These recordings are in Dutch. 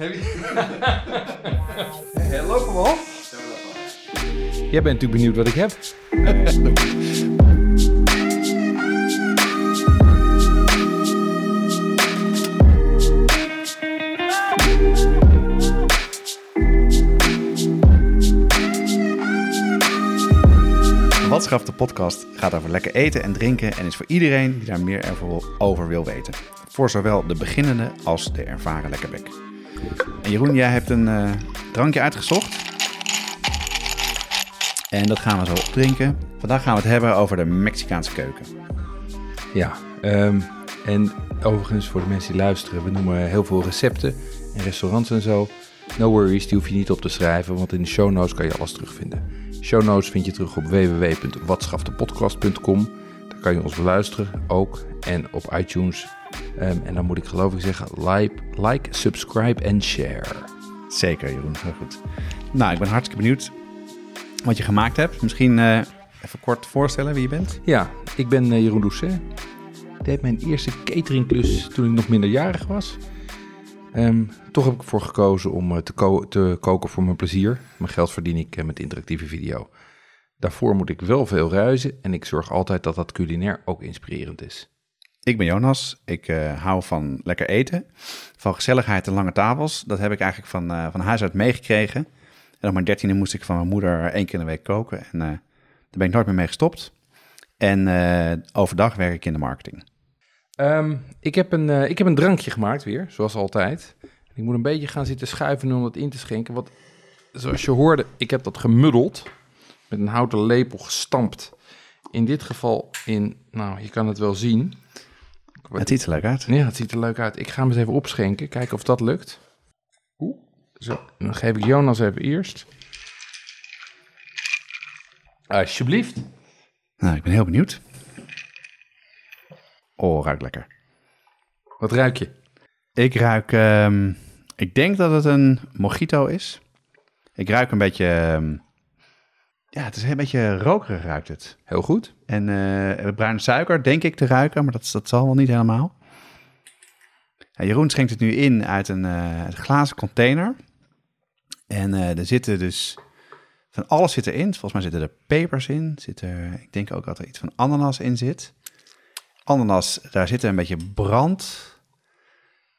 Heb je... Lopen we al? Jij bent natuurlijk benieuwd wat ik heb. Watschaf de podcast gaat over lekker eten en drinken en is voor iedereen die daar meer over wil weten. Voor zowel de beginnende als de ervaren lekkerbek. En Jeroen, jij hebt een eh, drankje uitgezocht. En dat gaan we zo opdrinken. Vandaag gaan we het hebben over de Mexicaanse keuken. Ja, ehm, en overigens voor de mensen die luisteren, we noemen heel veel recepten en restaurants en zo. No worries, die hoef je niet op te schrijven, want in de show notes kan je alles terugvinden. Show notes vind je terug op www.watschaftepodcast.com. Daar kan je ons beluisteren ook en op iTunes. Ehm, en dan moet ik geloof ik zeggen, like, like, subscribe en share. Zeker, Jeroen. Heel goed. Nou, ik ben hartstikke benieuwd wat je gemaakt hebt. Misschien eh, even kort voorstellen wie je bent. Ja, ik ben eh, Jeroen Doucet. Ik deed mijn eerste cateringklus toen ik nog minderjarig was. Ehm, toch heb ik ervoor gekozen om eh, te, ko- te koken voor mijn plezier. Mijn geld verdien ik met interactieve video. Daarvoor moet ik wel veel reizen en ik zorg altijd dat dat culinair ook inspirerend is. Ik ben Jonas. Ik eh, hou van lekker eten. Van gezelligheid en lange tafels. Dat heb ik eigenlijk van, eh, van huis uit meegekregen. En op mijn dertiende moest ik van mijn moeder één keer in de week koken. En eh, daar ben ik nooit meer mee gestopt. En overdag werk ik in de marketing. Ehm, ik, heb een, ik heb een drankje gemaakt weer, zoals altijd. Ik moet een beetje gaan zitten schuiven om dat in te schenken. Want zoals je hoorde, ik heb dat gemuddeld. Met een houten lepel gestampt. In dit geval in, nou, je kan het wel zien. Het ziet er leuk uit. Ja, het ziet er leuk uit. Ik ga hem eens even opschenken, kijken of dat lukt. Oeh. Zo, dan geef ik Jonas even eerst. Alsjeblieft. Nou, ik ben heel benieuwd. Oh, ruikt lekker. Wat ruik je? Ik ruik, ehm, ik denk dat het een mojito is. Ik ruik een beetje, ehm, ja, het is een beetje rokerig ruikt het. Heel goed. En eh, bruine suiker denk ik te ruiken, maar dat, dat zal wel niet helemaal. Ja, Jeroen schenkt het nu in uit een eh, glazen container. En eh, er zitten dus van alles zit erin. Volgens mij zitten er pepers in. Zit er, ik denk ook dat er iets van ananas in zit. Ananas, daar zitten een beetje brand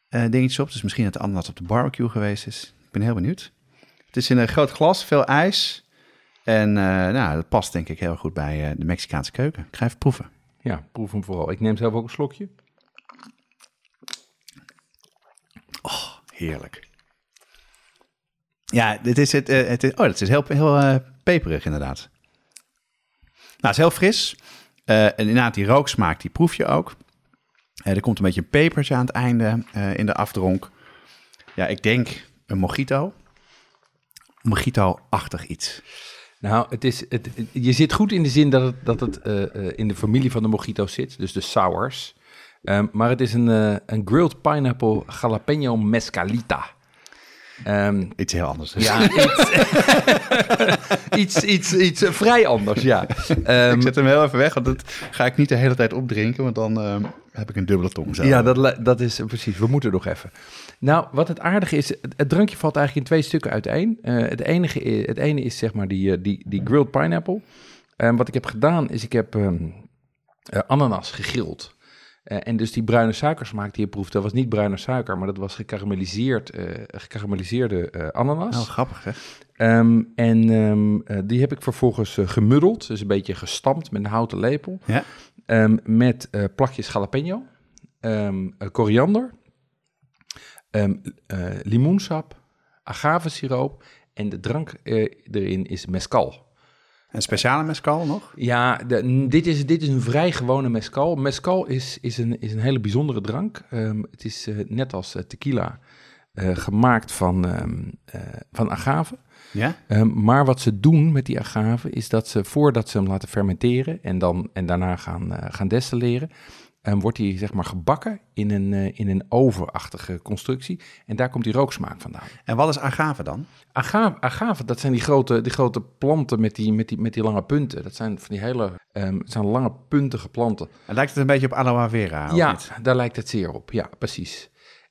dingetjes op. Dus misschien dat de ananas op de barbecue geweest is. Ik ben heel benieuwd. Het is in een groot glas, veel ijs. En eh, nou, dat past denk ik heel goed bij eh, de Mexicaanse keuken. Ik ga even proeven. Ja, proef hem vooral. Ik neem zelf ook een slokje. Heerlijk. Ja, dit is het. eh, het is, oh, dat is heel, heel peperig inderdaad. Nou, het is heel fris. En inderdaad, die rooksmaak, die proef je ook. Er komt een beetje een pepertje aan het einde in de afdronk. Ja, ik denk een mojito. Mojito-achtig iets. Nou, het is, het, je zit goed in de zin dat het, dat het eh, eh, in de familie van de mojito zit, dus de sours. Ehm, maar het is een, eh, een grilled pineapple jalapeno mescalita. Ehm, Iets heel anders. dus. ja, iets, iets, iets, iets vrij anders, ja. Ehm, ik zet hem heel even weg, want dat ga ik niet de hele tijd opdrinken, want dan heb ik een dubbele tong. Zo. Ja, dat, dat is precies. We moeten nog even. Nou, wat het aardige is, het, het drankje valt eigenlijk in twee stukken uiteen. Eh, het, enige, het ene is zeg maar die, eh, die, die grilled pineapple. En wat ik heb gedaan is, ik heb ehm, eh, ananas gegrild. En dus die bruine suikersmaak die je proeft, dat was niet bruine suiker, maar dat was gekarameliseerd, gekarameliseerde eh, ananas. Oh, grappig hè? Ehm, en ehm, die heb ik vervolgens gemuddeld, dus een beetje gestampt met een houten lepel. Ja. Ehm, met plakjes jalapeno, ehm, koriander, eh, limoensap, agavesiroop en de drank eh, erin is mescal. Een speciale mescal nog? Ja, de- dit, is, dit is een vrij gewone mescal. Mescal is, is, een, is een hele bijzondere drank. Ehm, het is eh, net als tequila gemaakt van, ehm, eh, van agave. Ja? Maar wat ze doen met die agave is dat ze voordat ze hem laten fermenteren en, dan, en daarna gaan, eh, gaan destilleren, wordt hij zeg maar gebakken in een, eh, in een ovenachtige constructie. En daar komt die rooksmaak vandaan. En wat is agave dan? Agave, agave dat zijn die grote, die grote planten met die, met, die, met die lange punten. Dat zijn van die hele ehm, het zijn lange puntige planten. Het lijkt het een beetje op aloe vera, of ja, daar lijkt het zeer op. Ja, precies.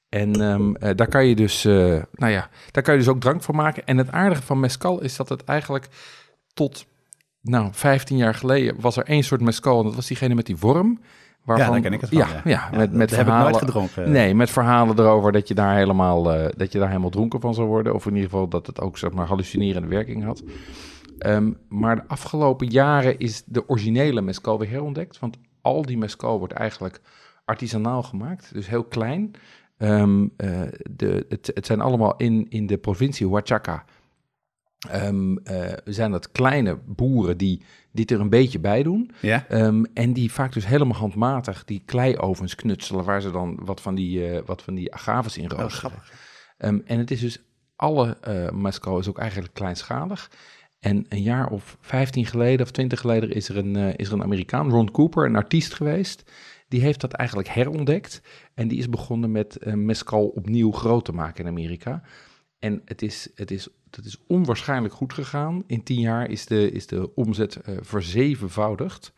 En ehm, eh, daar kan je dus, eh, nou ja, daar kan je dus ook drank van maken. En het aardige van mescal is dat het eigenlijk tot, nou, 15 jaar geleden was er één soort mescal. En dat was diegene met die worm. Waarvan, daar ken ik het van, Ja, ja. ja, Ja, met, met dat heb ik verhalen. nooit gedronken. Nee, met verhalen erover dat je daar helemaal, eh, dat je daar helemaal dronken van zou worden. Of in ieder geval dat het ook, zeg maar, hallucinerende werking had. Ehm, maar de afgelopen jaren is de originele mescal weer herontdekt. Want al die mescal wordt eigenlijk artisanaal gemaakt. Dus heel klein. Ehm, eh, de, het, het zijn allemaal in, in de provincie Oaxaca. Ehm, eh, zijn dat kleine boeren die dit er een beetje bij doen. Ja? Ehm, en die vaak dus helemaal handmatig die kleiovens knutselen... waar ze dan wat van die, eh, wat van die agaves in Oh, roosteren. Ehm, en het is dus, alle mescal is ook eigenlijk kleinschalig. En een jaar of 15 geleden of 20 geleden is er een, eh, is er een Amerikaan, Ron Cooper, een artiest geweest. Die heeft dat eigenlijk herontdekt. En die is begonnen met eh mescal opnieuw groot te maken in Amerika. En het is, het is, dat is onwaarschijnlijk goed gegaan. In 10 jaar is de, is de omzet eh, verzevenvoudigd.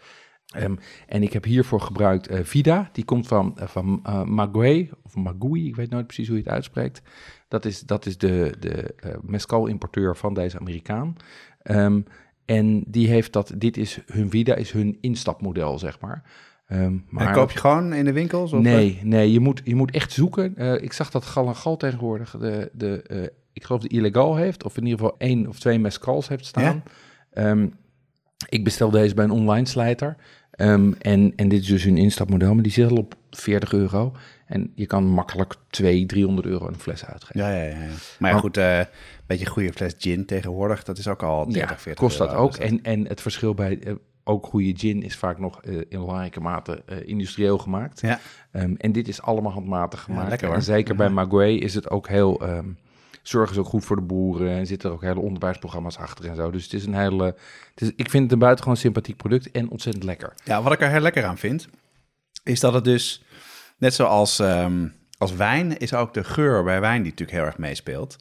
Ehm, en ik heb hiervoor gebruikt eh, Vida. Die komt van, eh, van eh, Magui, of Magui, ik weet nooit precies hoe je het uitspreekt. Dat is, dat is de, de mescal-importeur van deze Amerikaan. Ehm, en die heeft dat, dit is hun Vida, is hun instapmodel, zeg maar. Ehm, maar En koop je gewoon in de winkels? Of? Nee, nee je, moet, je moet echt zoeken. Ik zag dat Gal en Gal tegenwoordig de, de ik geloof de illegaal heeft, of in ieder geval één of twee mescals heeft staan. Ehm, ik bestel deze bij een online slijter. Ehm, en, en dit is dus hun instapmodel, maar die zit al op 40 euro. En je kan makkelijk 200, 300 euro een fles uitgeven. Ja, ja, ja. Maar ja, goed, eh, een beetje een goede fles gin tegenwoordig, dat is ook al 30, Ja, 40 kost dat euro, ook. dus En, en het verschil bij eh, ook goede gin is vaak nog eh, in belangrijke mate industrieel gemaakt. Ja. Ehm, en dit is allemaal handmatig gemaakt. lekker, en zeker bij Maguey is het ook heel... zorgen ze ook goed voor de boeren en zitten er ook hele onderwijsprogramma's achter en zo. Dus het is een hele... Het is, ik vind het een buitengewoon sympathiek product en ontzettend lekker. Ja, wat ik er heel lekker aan vind, is dat het dus, net zoals ehm, als wijn, is ook de geur bij wijn die natuurlijk heel erg meespeelt.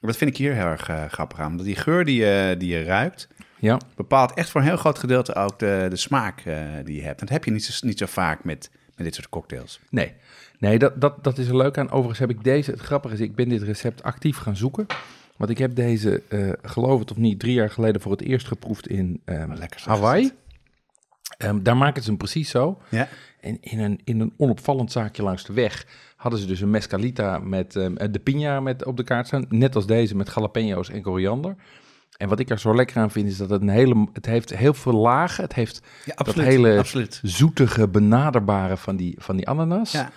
Dat vind ik hier heel erg eh, grappig aan. Dat die geur die je, die je ruikt, Ja, bepaalt echt voor een heel groot gedeelte ook de, de smaak eh, die je hebt. En dat heb je niet zo, niet zo vaak met, met dit soort cocktails. nee. Nee, dat, dat, dat is er leuk aan. Overigens heb ik deze... Het grappige is, ik ben dit recept actief gaan zoeken. Want ik heb deze, eh, geloof het of niet, drie jaar geleden voor het eerst geproefd in ehm, lekker Hawaii. dat. Ehm, daar maken ze hem precies zo. Ja, En in een, in een onopvallend zaakje langs de weg hadden ze dus een mescalita met ehm, de piña met op de kaart staan. Net als deze met jalapenos en koriander. En wat ik er zo lekker aan vind is dat het een hele, het heeft heel veel lagen. Het heeft ja dat absoluut. hele absoluut. zoetige, benaderbare van die, van die ananas. Ja.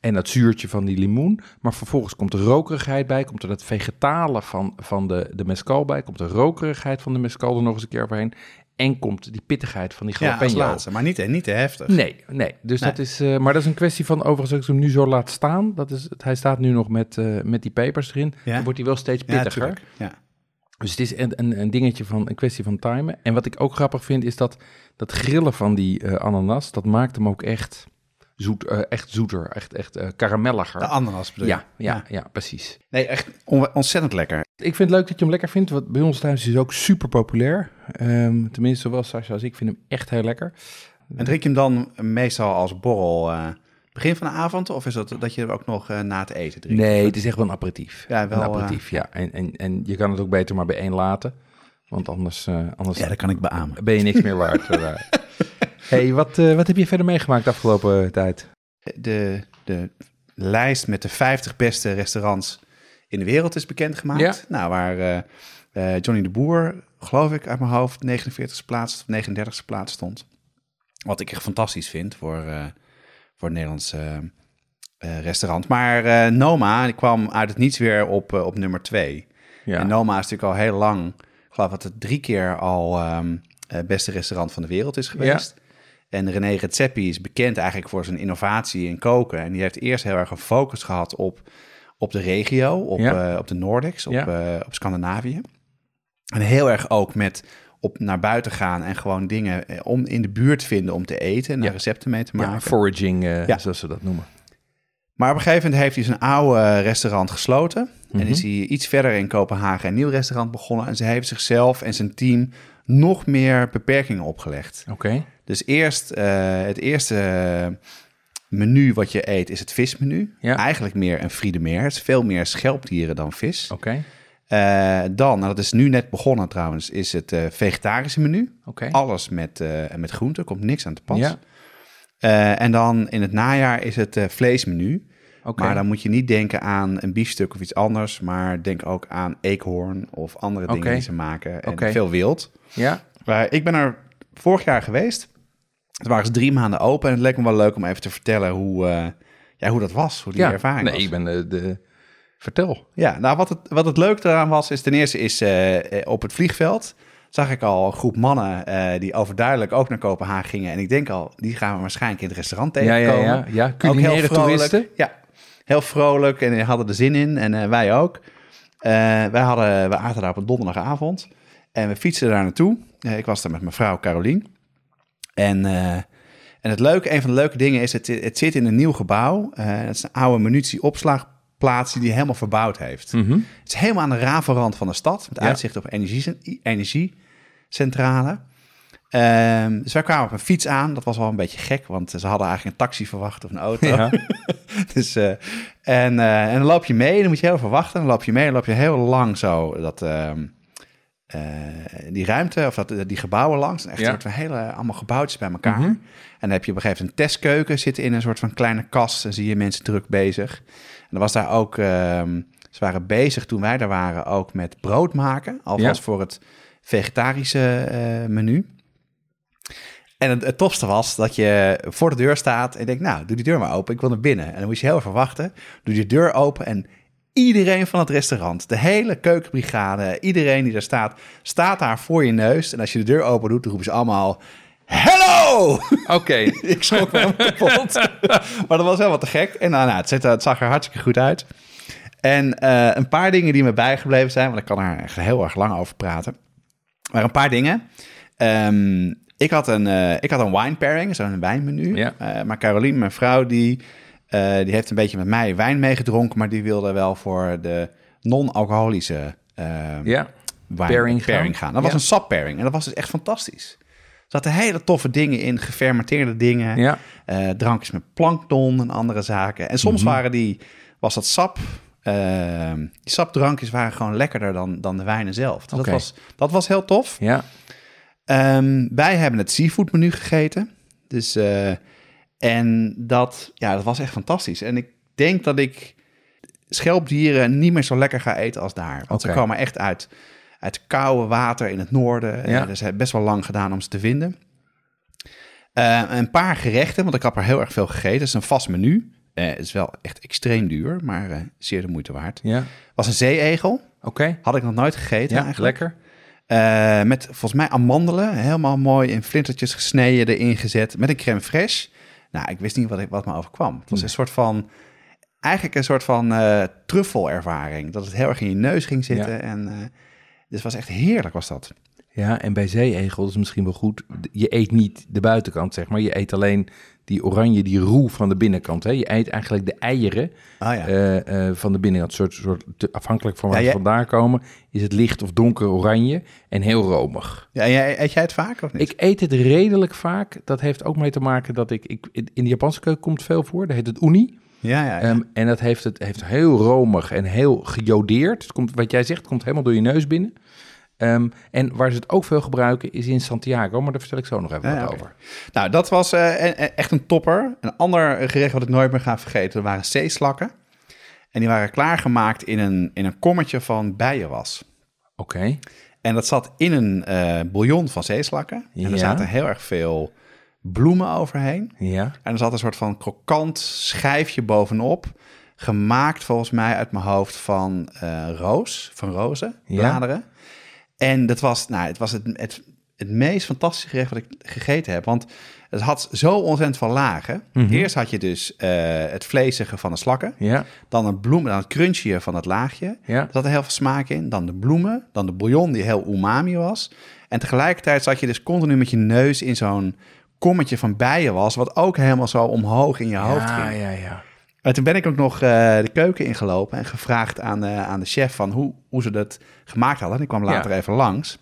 En dat zuurtje van die limoen. Maar vervolgens komt de rokerigheid bij. Komt er dat vegetale van, van de, de mescal bij. Komt de rokerigheid van de mescal er nog eens een keer overheen. En komt die pittigheid van die Ja, jalapeno. laatste, maar niet, niet te heftig. Nee, nee. Dus Nee. dat is. eh, maar dat is een kwestie van overigens als ik hem nu zo laat staan. Dat is, hij staat nu nog met, eh, met die pepers erin. Ja. Dan wordt hij wel steeds ja, pittiger. tuurlijk. Ja. dus het is een, een, een dingetje van een kwestie van timen. En wat ik ook grappig vind is dat dat grillen van die eh, ananas, dat maakt hem ook echt zoet, eh, echt zoeter, echt, echt eh, karamelliger. De ananas bedoel je? ja, ja, ja, precies. Nee, echt on- ontzettend lekker. Ik vind het leuk dat je hem lekker vindt. Want bij ons thuis is hij ook super populair. Ehm, tenminste, zowel Sascha als ik vind hem echt heel lekker. En drink je hem dan meestal als borrel eh, begin van de avond? Of is dat dat je hem ook nog na het eten drinkt? Nee, het is echt wel een aperitief. Ja, wel, een aperitief, ja. En, en, en je kan het ook beter maar bij één laten. Want anders, anders Ja, dat kan ik beamen. ben je niks meer waard. Hey, wat, eh, wat heb je verder meegemaakt de afgelopen eh, tijd? De, de lijst met de 50 beste restaurants in de wereld is bekendgemaakt. Ja. Nou, waar eh, Johnny de Boer, geloof ik, uit mijn hoofd 49ste plaats of 39ste plaats stond. Wat ik echt fantastisch vind voor, voor een Nederlands eh, eh, restaurant. Maar Noma die kwam uit het niets weer op, op nummer 2. Ja, En Noma is natuurlijk al heel lang, ik geloof dat het drie keer al eh, beste restaurant van de wereld is geweest. En René Redzepi is bekend eigenlijk voor zijn innovatie in koken. En die heeft eerst heel erg een focus gehad op, op de regio, op, Ja. eh, op de Nordics, op, Ja. eh, op Scandinavië. En heel erg ook met op naar buiten gaan en gewoon dingen eh, om in de buurt vinden om te eten en Ja. recepten mee te maken. Ja, foraging, Ja. zoals ze dat noemen. Maar op een gegeven moment heeft hij zijn oude restaurant gesloten. Mhm. En is hij iets verder in Kopenhagen een nieuw restaurant begonnen. En ze heeft zichzelf en zijn team nog meer beperkingen opgelegd. Oké, Dus eerst het het eerste menu wat je eet is het vismenu. Ja. Eigenlijk meer een fride meer. Het is veel meer schelpdieren dan vis. oké, Eh, dan, nou dat is nu net begonnen trouwens, is het eh, vegetarische menu. oké. Alles met, eh met groenten, komt niks aan te pas. Ja, Eh, en dan in het najaar is het eh, vleesmenu. Maar dan moet je niet denken aan een biefstuk of iets anders, maar denk ook aan eekhoorn of andere dingen die ze maken. En veel wild. Ja, Maar ik ben er vorig jaar geweest. Het waren ze drie maanden open en het leek me wel leuk om even te vertellen hoe, eh, ja, hoe dat was, hoe die ja. ervaring nee, was. ik ben de, de... Vertel. Ja, nou wat het, wat het leuke eraan was, is ten eerste is eh, eh, op het vliegveld zag ik al een groep mannen die overduidelijk ook naar Kopenhagen gingen. En ik denk al, die gaan we waarschijnlijk in het restaurant Ja, tegenkomen. ja, ja. ja. Heel Culinaire toeristen. Ja, heel vrolijk en hadden er zin in. En eh, wij ook. Eh, wij, hadden, we aten daar op een donderdagavond. En we fietsten daar naartoe. Eh, ik was daar met mijn vrouw Carolien. En, en het leuke, een van de leuke dingen is, het, het zit in een nieuw gebouw. Het is een oude munitieopslagplaats die die helemaal verbouwd heeft. Mhm. Het is helemaal aan de rafelrand van de stad. Met Ja. uitzicht op energie, energiecentrale. Ehm, dus wij kwamen op een fiets aan. Dat was wel een beetje gek, want ze hadden eigenlijk een taxi verwacht of een auto. Ja. dus, eh, en, eh, en dan loop je mee, dan moet je heel veel wachten. Dan loop je mee, dan loop je heel lang zo dat, ehm, eh, die ruimte of dat, die gebouwen langs. En echt Ja. een soort van hele, allemaal gebouwtjes bij elkaar. Mhm. En dan heb je op een gegeven moment een testkeuken zitten in een soort van kleine kast. En zie je mensen druk bezig. En dan was daar ook, ehm, ze waren bezig toen wij daar waren ook met brood maken. Alvast Ja. voor het vegetarische menu. En het, het tofste was dat je voor de deur staat en je denkt, nou, doe die deur maar open, ik wil naar binnen. En dan moest je heel even wachten. Doe die deur open en iedereen van het restaurant, de hele keukenbrigade, iedereen die daar staat, staat daar voor je neus. En als je de deur open doet, dan roepen ze allemaal, hello! Oké. ik schrok me helemaal kapot. maar dat was helemaal te gek. En nou, nou, het, zit- het zag er hartstikke goed uit. En eh, een paar dingen die me bijgebleven zijn, want ik kan er echt heel erg lang over praten. Maar een paar dingen. Ehm, ik, had een, eh, ik had een wine pairing, zo'n wijnmenu. Ja. Eh, maar Caroline, mijn vrouw, die, eh, die heeft een beetje met mij wijn meegedronken, maar die wilde wel voor de non-alcoholische ehm, Ja. wijn Pairing gaan. gaan. Dat was Ja. een sap pairing en dat was dus echt fantastisch. Er zaten hele toffe dingen in, gefermenteerde dingen, Ja. drankjes met plankton en andere zaken. En soms Mhm. waren die, was dat sap, eh, die sapdrankjes waren gewoon lekkerder dan, dan de wijnen zelf. Dus dat, was, dat was heel tof. Ja. Ehm, wij hebben het seafood menu gegeten. Dus, eh, en dat, ja, dat was echt fantastisch. En ik denk dat ik schelpdieren niet meer zo lekker ga eten als daar. Want ze komen echt uit, uit koude water in het noorden. Ja. Ja. Dus het heeft best wel lang gedaan om ze te vinden. Eh, een paar gerechten, want ik heb er heel erg veel gegeten. Het is een vast menu. Eh, het is wel echt extreem duur, maar zeer de moeite waard. Ja. was een zeeegel. Oké. Had ik nog nooit gegeten Ja, eigenlijk. lekker. Eh, met volgens mij amandelen, helemaal mooi in flintertjes gesneden, erin gezet. Met een crème fraîche. Nou, ik wist niet wat, ik, wat me overkwam. Het was een soort van, eigenlijk een soort van eh truffelervaring. Dat het heel erg in je neus ging zitten. Ja. En, eh, dus het was echt heerlijk was dat. Ja, en bij zeeegel is misschien wel goed. Je eet niet de buitenkant, zeg maar. Je eet alleen die oranje, die roe van de binnenkant. Hè? Je eet eigenlijk de eieren Ah ja. eh, eh, van de binnenkant. Soort, soort, afhankelijk van waar Ja, ze vandaan komen, is het licht of donker oranje en heel romig. ja en jij, eet jij het vaak of niet? Ik eet het redelijk vaak. Dat heeft ook mee te maken dat ik... ik in de Japanse keuken komt veel voor. Dat heet het uni. ja, ja, ja. Ehm, en dat heeft het heeft heel romig en heel gejodeerd. Het komt, wat jij zegt, komt helemaal door je neus binnen. Ehm, en waar ze het ook veel gebruiken is in Santiago, maar daar vertel ik zo nog even Ja, wat over. Nou, dat was eh, e- e- echt een topper. Een ander gerecht wat ik nooit meer ga vergeten, waren zeeslakken. En die waren klaargemaakt in een, in een kommetje van bijenwas. Oké, En dat zat in een eh, bouillon van zeeslakken. En Ja. er zaten heel erg veel bloemen overheen. ja. En er zat een soort van krokant schijfje bovenop. Gemaakt volgens mij uit mijn hoofd van eh roos, van rozen, Ja. En dat was, nou, het was het, het het meest fantastische gerecht wat ik gegeten heb. Want het had zo ontzettend veel lagen. Mhm. Eerst had je dus eh, het vleesige van de slakken. Ja, Dan het bloem, dan het crunchie van het laagje. ja. Er zat er heel veel smaak in. Dan de bloemen. Dan de bouillon die heel umami was. En tegelijkertijd zat je dus continu met je neus in zo'n kommetje van bijen was. Wat ook helemaal zo omhoog in je hoofd ja, ging. ja, ja. En toen ben ik ook nog eh, de keuken ingelopen en gevraagd aan, eh, aan de chef van hoe, hoe ze dat gemaakt hadden. En ik kwam later even langs.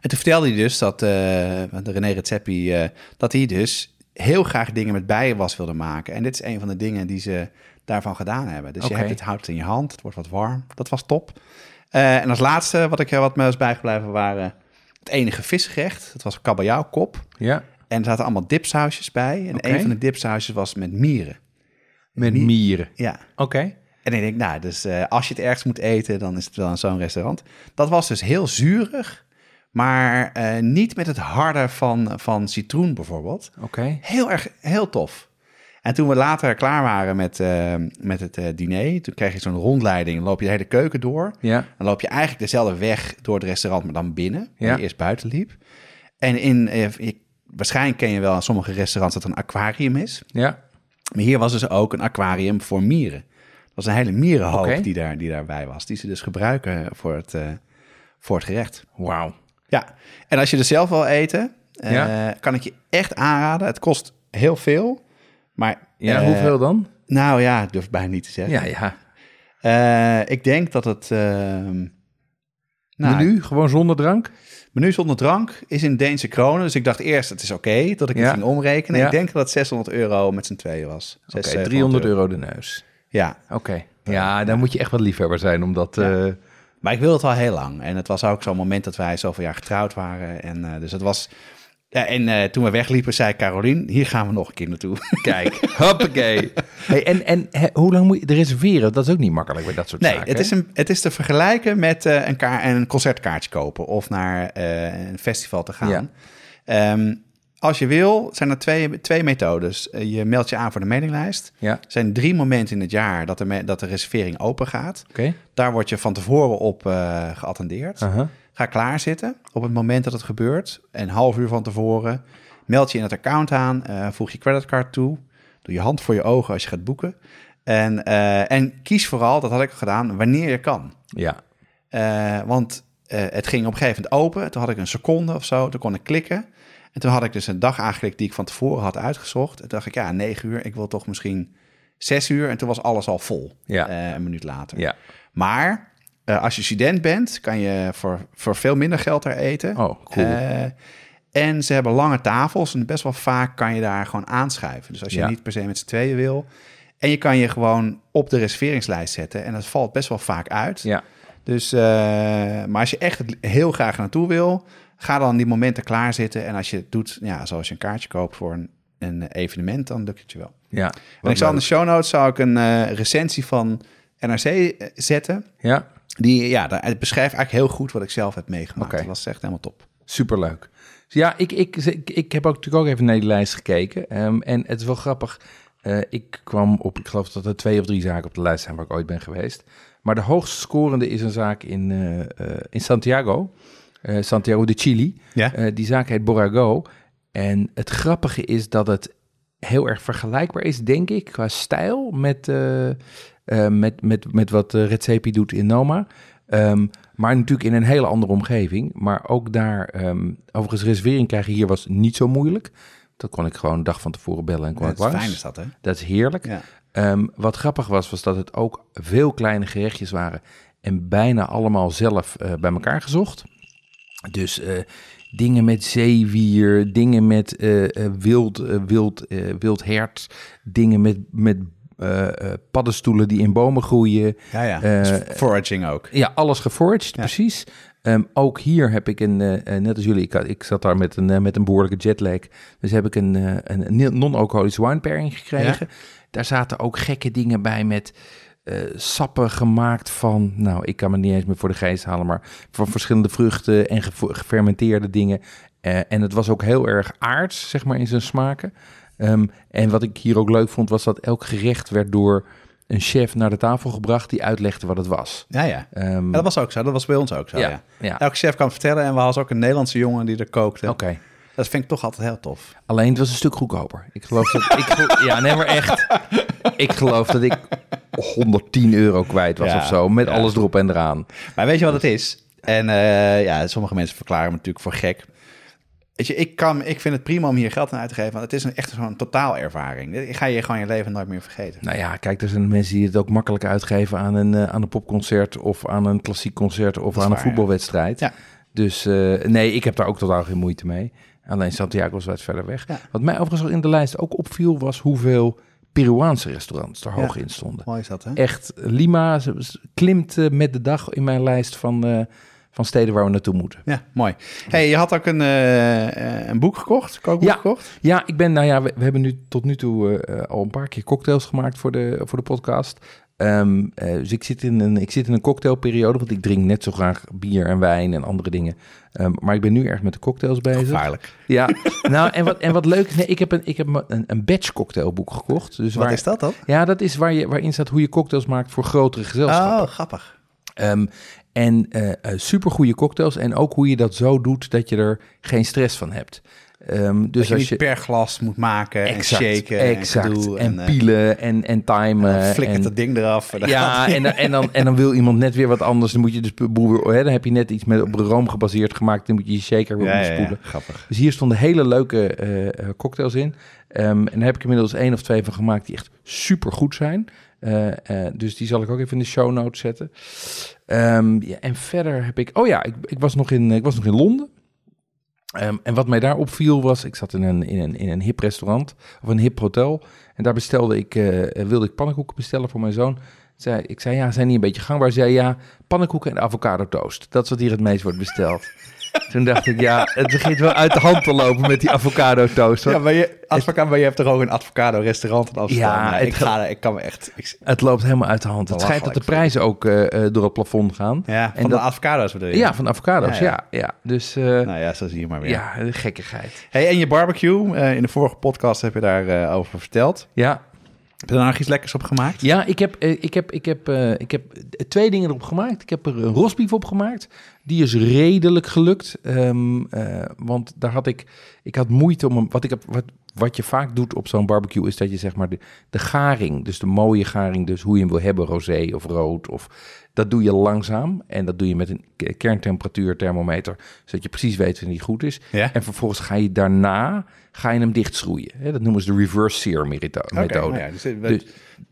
En toen vertelde hij dus dat, eh, de René Redzepi, eh, dat hij dus heel graag dingen met bijenwas wilde maken. En dit is een van de dingen die ze daarvan gedaan hebben. Dus je hebt het hout in je hand, het wordt wat warm. Dat was top. Eh, en als laatste wat, ik, wat me is bijgebleven waren het enige visgerecht. Dat was kabeljauwkop. Ja, En er zaten allemaal dipsausjes bij. En een van de dipsausjes was met mieren. Met Mie- mieren. Ja, Oké. en ik denk, nou, dus eh, als je het ergens moet eten, dan is het wel in zo'n restaurant. Dat was dus heel zuurig, maar eh, niet met het harde van, van citroen bijvoorbeeld. Oké. Heel erg, heel tof. En toen we later klaar waren met, eh, met het eh, diner, toen kreeg je zo'n rondleiding. Dan loop je de hele keuken door. Ja, Dan loop je eigenlijk dezelfde weg door het restaurant, maar dan binnen. Waar Ja. je eerst buiten liep. En in, eh, je- waarschijnlijk ken je wel sommige restaurants dat er een aquarium is. ja. Maar hier was dus ook een aquarium voor mieren. Dat was een hele mierenhoop die, daar, die daarbij was. Die ze dus gebruiken voor het, eh, voor het gerecht. Wauw. Ja, en als je er zelf wil eten, eh, Ja. kan ik je echt aanraden. Het kost heel veel. Maar Ja, eh, hoeveel dan? Nou ja, durf bijna niet te zeggen. Ja, ja. Ik denk dat het... nou, Menu, gewoon zonder drank? menu zonder drank is in Deense kronen. Dus ik dacht eerst, het is oké dat ik het Ja. ging omrekenen. Ja. Ik denk dat het 600 euro met z'n tweeën was. Oké, 600, 300 euro de neus. Ja, Oké. Ja, dan moet je echt wat liefhebber zijn, omdat... Ja. eh, Maar ik wilde het al heel lang. En het was ook zo'n moment dat wij zoveel jaar getrouwd waren. En eh, dus het was... Ja, en eh, toen we wegliepen, zei Carolien, hier gaan we nog een keer naartoe. Kijk, hoppakee. Hey, en en hoe lang moet je reserveren? Dat is ook niet makkelijk bij dat soort Nee, zaken. het is, een, het is te vergelijken met eh, een, kaar, een concertkaartje kopen of naar eh, een festival te gaan. Ja. Ehm, als je wil, zijn er twee, twee methodes. Je meldt je aan voor de mailinglijst. Ja, Er zijn drie momenten in het jaar dat de, dat de reservering open gaat. oké. Daar word je van tevoren op eh, geattendeerd. Aha. Ga klaarzitten op het moment dat het gebeurt. Een half uur van tevoren. Meld je in het account aan. eh, voeg je creditcard toe. Doe je hand voor je ogen als je gaat boeken. En, eh, en kies vooral, dat had ik gedaan, wanneer je kan. Ja, Eh, want het ging op een gegeven moment open. Toen had ik een seconde of zo. Toen kon ik klikken. En toen had ik dus een dag aangeklikt die ik van tevoren had uitgezocht. En toen dacht ik, ja, negen uur. Ik wil toch misschien zes uur. En toen was alles al vol. Ja. een minuut later. ja. Maar eh, als je student bent, kan je voor, voor veel minder geld daar eten. Oh, cool. Eh, en ze hebben lange tafels en best wel vaak kan je daar gewoon aanschuiven. Dus als je Ja. niet per se met z'n tweeën wil. En je kan je gewoon op de reserveringslijst zetten. En dat valt best wel vaak uit. ja. Dus, eh, maar als je echt heel graag naartoe wil, ga dan die momenten klaarzitten. En als je het doet, ja, zoals je een kaartje koopt voor een, een evenement, dan lukt het je wel. ja. En ik zal in de show notes zou ik een recensie van NRC zetten. Ja, Die, ja, daar- het beschrijft eigenlijk heel goed wat ik zelf heb meegemaakt. Dat was echt helemaal top. superleuk. Dus ja, ik, ik, ik, ik heb ook natuurlijk ook even naar die lijst gekeken. Ehm, en het is wel grappig. Eh, ik kwam op, ik geloof dat er twee of drie zaken op de lijst zijn waar ik ooit ben geweest. Maar de hoogst scorende is een zaak in, eh, eh, in Santiago. Santiago de Chile. Ja? Die zaak heet Borago. En het grappige is dat het heel erg vergelijkbaar is, denk ik, qua stijl met, eh, eh, met, met, met wat uh, Redzepi doet in Noma. Ehm, maar natuurlijk in een hele andere omgeving. Maar ook daar, ehm, overigens, reservering krijgen hier was niet zo moeilijk. Dat kon ik gewoon een dag van tevoren bellen en kwam Ja, ik langs. fijn is dat, hè? Dat is heerlijk. Ja. Ehm, wat grappig was, was dat het ook veel kleine gerechtjes waren. En bijna allemaal zelf eh, bij elkaar gezocht. Dus eh, dingen met zeewier, dingen met eh, eh, wild, eh, wild, eh, wild hert. Dingen met, met eh, paddenstoelen die in bomen groeien. Ja, ja. Eh, Dus foraging ook. Ja, alles geforaged, precies. Ehm, ook hier heb ik een, net als jullie, ik, ik zat daar met een, met een behoorlijke jetlag. Dus heb ik een, een non-alcoholische wine pairing gekregen. Daar zaten ook gekke dingen bij met sappen gemaakt van, nou, ik kan me niet eens meer voor de geest halen, maar van verschillende vruchten en gefermenteerde dingen. En het was ook heel erg aards, zeg maar, in zijn smaken. Ehm, en wat ik hier ook leuk vond, was dat elk gerecht werd door een chef naar de tafel gebracht die uitlegde wat het was. Ja, ja. Ehm, Ja, dat was ook zo. Dat was bij ons ook zo, ja. ja, ja. Elke chef kwam vertellen en we hadden ook een Nederlandse jongen die er kookte. Oké. Dat vind ik toch altijd heel tof. Alleen het was een stuk goedkoper. Ik geloof dat ik ja, nee, maar echt. Ik geloof dat ik 110 euro kwijt was of zo, met alles erop en eraan. Maar weet je wat het is? En eh, ja, sommige mensen verklaren me natuurlijk voor gek. Weet je, ik, kan, ik vind het prima om hier geld aan uit te geven, want het is een, echt zo'n totaalervaring. Ik ga je gewoon je leven nooit meer vergeten. Nou ja, kijk, er zijn mensen die het ook makkelijk uitgeven aan een, eh, aan een popconcert of aan een klassiek concert of aan waar, een voetbalwedstrijd. Ja. Dus eh, nee, ik heb daar ook totaal geen moeite mee. Alleen Santiago is wat verder weg. Ja. Wat mij overigens in de lijst ook opviel, was hoeveel Peruaanse restaurants er hoog in stonden. Mooi is dat, hè? Echt, Lima klimt met de dag in mijn lijst van, eh, van steden waar we naartoe moeten. Ja, mooi. Hey, je had ook een, eh, een boek gekocht, kookboek Ja. gekocht. Ja, ik ben, nou ja, we, we hebben nu tot nu toe eh, al een paar keer cocktails gemaakt voor de, voor de podcast. Ehm, eh, dus ik zit, in een, ik zit in een cocktailperiode, want ik drink net zo graag bier en wijn en andere dingen. Ehm, maar ik ben nu erg met de cocktails bezig. Gevaarlijk. Ja, nou en wat, en wat leuk is, nee, ik heb een, ik heb een, een batch cocktailboek gekocht. Dus Wat waar, is dat dan? Ja, dat is waar je, waarin staat hoe je cocktails maakt voor grotere gezelschappen. Oh, grappig. Ehm, en eh super goede cocktails en ook hoe je dat zo doet dat je er geen stress van hebt. Ehm, Dus je als je per glas moet maken exact, en shaken exact, en gedoe. en, eh, pielen en, en timen. dan flikkert en- dat ding eraf. en ja, en, dan- en, dan, en dan wil iemand net weer wat anders. Dan moet je dus weer, hè, dan heb je net iets met op room gebaseerd gemaakt. Dan moet je je shaker weer ja, ja, grappig. Dus hier stonden hele leuke eh, eh, cocktails in. Ehm, en daar heb ik inmiddels één of twee van gemaakt die echt super goed zijn. Eh, eh, dus die zal ik ook even in de show notes zetten. Ehm, ja, en verder heb ik... Oh ja, ik, ik, was, nog in, ik was nog in Londen. Ehm, en wat mij daar opviel was... Ik zat in een, in, een, in een hip restaurant of een hip hotel. En daar bestelde ik, eh, wilde ik pannenkoeken bestellen voor mijn zoon. Zei, ik zei, ja, zijn die een beetje gangbaar? Zei, ja, pannenkoeken en avocado toast. Dat is wat hier het meest wordt besteld. Toen dacht ik, ja, het begint wel uit de hand te lopen met die avocado toast. hoor. Ja, maar je, advocaat, maar je hebt toch ook een avocado restaurant in Amsterdam? Ja, Nou, ik, ga, ik kan me echt... Ik, Het loopt helemaal uit de hand. Het schijnt dat de prijzen ook eh, eh, door het plafond gaan. ja, En van de dat- avocado's bedoel je? Ja, van avocado's, Ja, ja. ja. ja, Dus eh, Nou ja, zo zie je maar weer. ja, gekkigheid. Hey, en je barbecue, in de vorige podcast heb je daarover over verteld. Ja, Heb je daar nog iets lekkers op gemaakt? ja ik, heb, eh, ik, heb, ik, heb, eh, ik heb twee dingen erop gemaakt. Ik heb er een rosbief op gemaakt. Die is redelijk gelukt. Ehm, eh, want daar had ik, ik had moeite om hem, wat, ik heb, wat, wat je vaak doet op zo'n barbecue is dat je zeg maar de, de garing, dus de mooie garing, dus hoe je hem wil hebben, rosé of rood, of, dat doe je langzaam. En dat doe je met een k- kerntemperatuur thermometer, zodat je precies weet wanneer die goed is. Ja? En vervolgens ga je daarna ga je hem dichtschroeien. Hè, dat noemen ze de reverse sear methode. nou ja, dus, eh, Dus-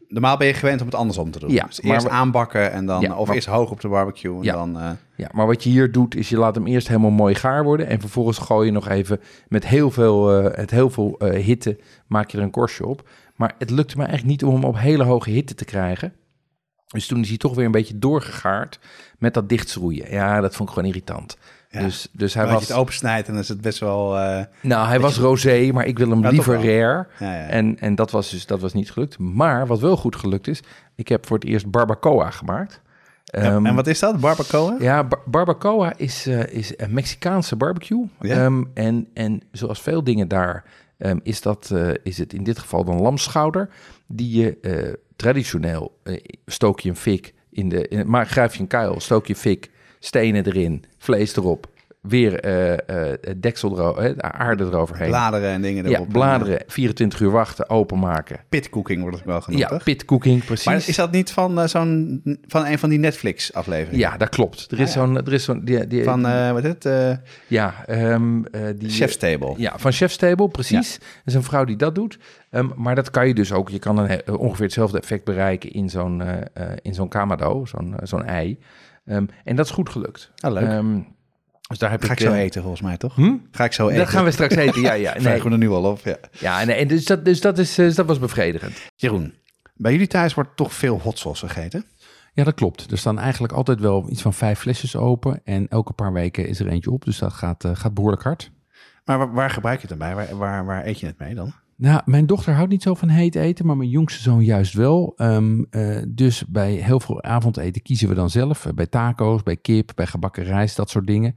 normaal ben je gewend om het andersom te doen. Ja, dus eerst aanbakken en dan, Ja, of maar- eerst hoog op de barbecue en Ja. dan... eh, Ja, maar wat je hier doet, is je laat hem eerst helemaal mooi gaar worden. En vervolgens gooi je nog even met heel veel, eh, het heel veel hitte, maak je er een korstje op. Maar het lukte me eigenlijk niet om hem op hele hoge hitte te krijgen. Dus toen is hij toch weer een beetje doorgegaard met dat dichtschroeien. Ja, dat vond ik gewoon irritant. Ja. Dus, dus hij maar als je was, het opensnijdt, dan is het best wel... eh, nou, hij was rosé, maar ik wil hem Ja, liever rare. ja. En, en dat was dus dat was niet gelukt. Maar wat wel goed gelukt is, ik heb voor het eerst barbacoa gemaakt. Ja, Ehm, en wat is dat? Barbacoa? ja, bar- barbacoa is, eh, is een Mexicaanse barbecue. Ehm, en, en zoals veel dingen daar ehm, is, dat, eh, is het in dit geval dan lamsschouder. Die je traditioneel stook je een fik in de... In, maar grijp je een kuil, stook je fik, stenen erin, vlees erop. Weer eh, eh, deksel erover, de aarde eroverheen. Bladeren en dingen erop. ja, bladeren, 24 uur wachten, openmaken. Pitcooking wordt het wel genoemd, Ja, toch? pitcooking, precies. Maar is dat niet van, eh, zo'n, van een van die Netflix-afleveringen? Ja, dat klopt. Er is Ah, ja. zo'n... Er is zo'n die, die, Van, eh, wat is het? eh ja, eh, die... Chef's Table. Ja, van Chef's Table, precies. Dat is een vrouw die dat doet. Ehm, maar dat kan je dus ook. Je kan een, ongeveer hetzelfde effect bereiken in zo'n eh, eh, in zo'n kamado, zo'n eh, zo'n ei. Ehm, en dat is goed gelukt. Ah, leuk. Ehm, dus daar heb Ga ik ik... zo eh, eten, volgens mij, toch? Hm? Ga ik zo eten. Dat gaan we straks eten, ja, ja. Nee. Nee. we er nu al op, ja. Ja, nee, en dus dat, dus dat, is, eh, dat was bevredigend. Jeroen, bij jullie thuis wordt toch veel hot sauce gegeten? Ja, dat klopt. Er staan eigenlijk altijd wel iets van vijf flesjes open. En elke paar weken is er eentje op. Dus dat gaat, eh, gaat behoorlijk hard. Maar waar, waar gebruik je het dan bij? Waar, waar, waar eet je het mee dan? Nou, mijn dochter houdt niet zo van heet eten, maar mijn jongste zoon juist wel. Ehm, eh, dus bij heel veel avondeten kiezen we dan zelf. Eh, Bij taco's, bij kip, bij gebakken rijst, dat soort dingen.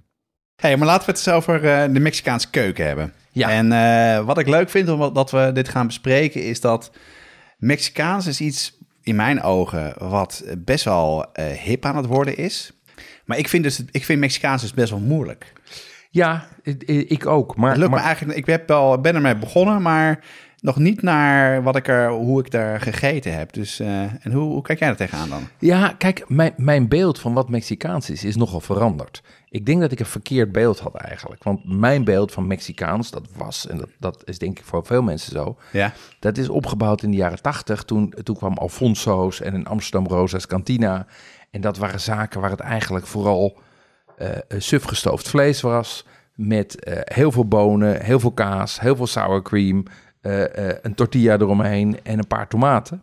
Hey, maar laten we het eens over eh, de Mexicaanse keuken hebben. Ja. En eh, wat ik leuk vind omdat we dit gaan bespreken, is dat Mexicaans is iets in mijn ogen wat best wel eh, hip aan het worden is. Maar ik vind, dus, ik vind Mexicaans dus best wel moeilijk. Ja, ik- ook. Maar, lukt maar- me eigenlijk, ik heb wel, ben ermee begonnen, maar nog niet naar wat ik er, hoe ik daar gegeten heb. Dus, eh, en hoe, hoe kijk jij er tegenaan dan? Ja, kijk, mijn, mijn beeld van wat Mexicaans is, is nogal veranderd. Ik denk dat ik een verkeerd beeld had eigenlijk. Want mijn beeld van Mexicaans, dat was, en dat, dat is denk ik voor veel mensen zo, Ja, dat is opgebouwd in de jaren tachtig. Toen, toen kwam Alfonso's en in Amsterdam Rosa's Cantina. En dat waren zaken waar het eigenlijk vooral eh eh, suf gestoofd vlees was. Met heel veel bonen, heel veel kaas, heel veel sour cream. Eh, eh, een tortilla eromheen en een paar tomaten.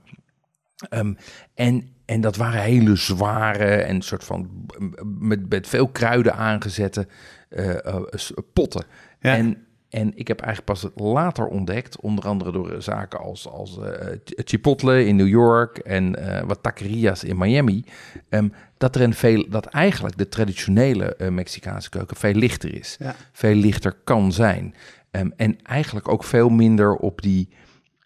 Ehm, en, en dat waren hele zware en soort van met, met veel kruiden aangezette eh, potten. Ja. En, en ik heb eigenlijk pas later ontdekt, onder andere door zaken als, als Ch- Chipotle in New York en wat taqueria's in Miami, ehm, dat er een veel, dat eigenlijk de traditionele Mexicaanse keuken veel lichter is, Ja. veel lichter kan zijn. Ehm, en eigenlijk ook veel minder op die,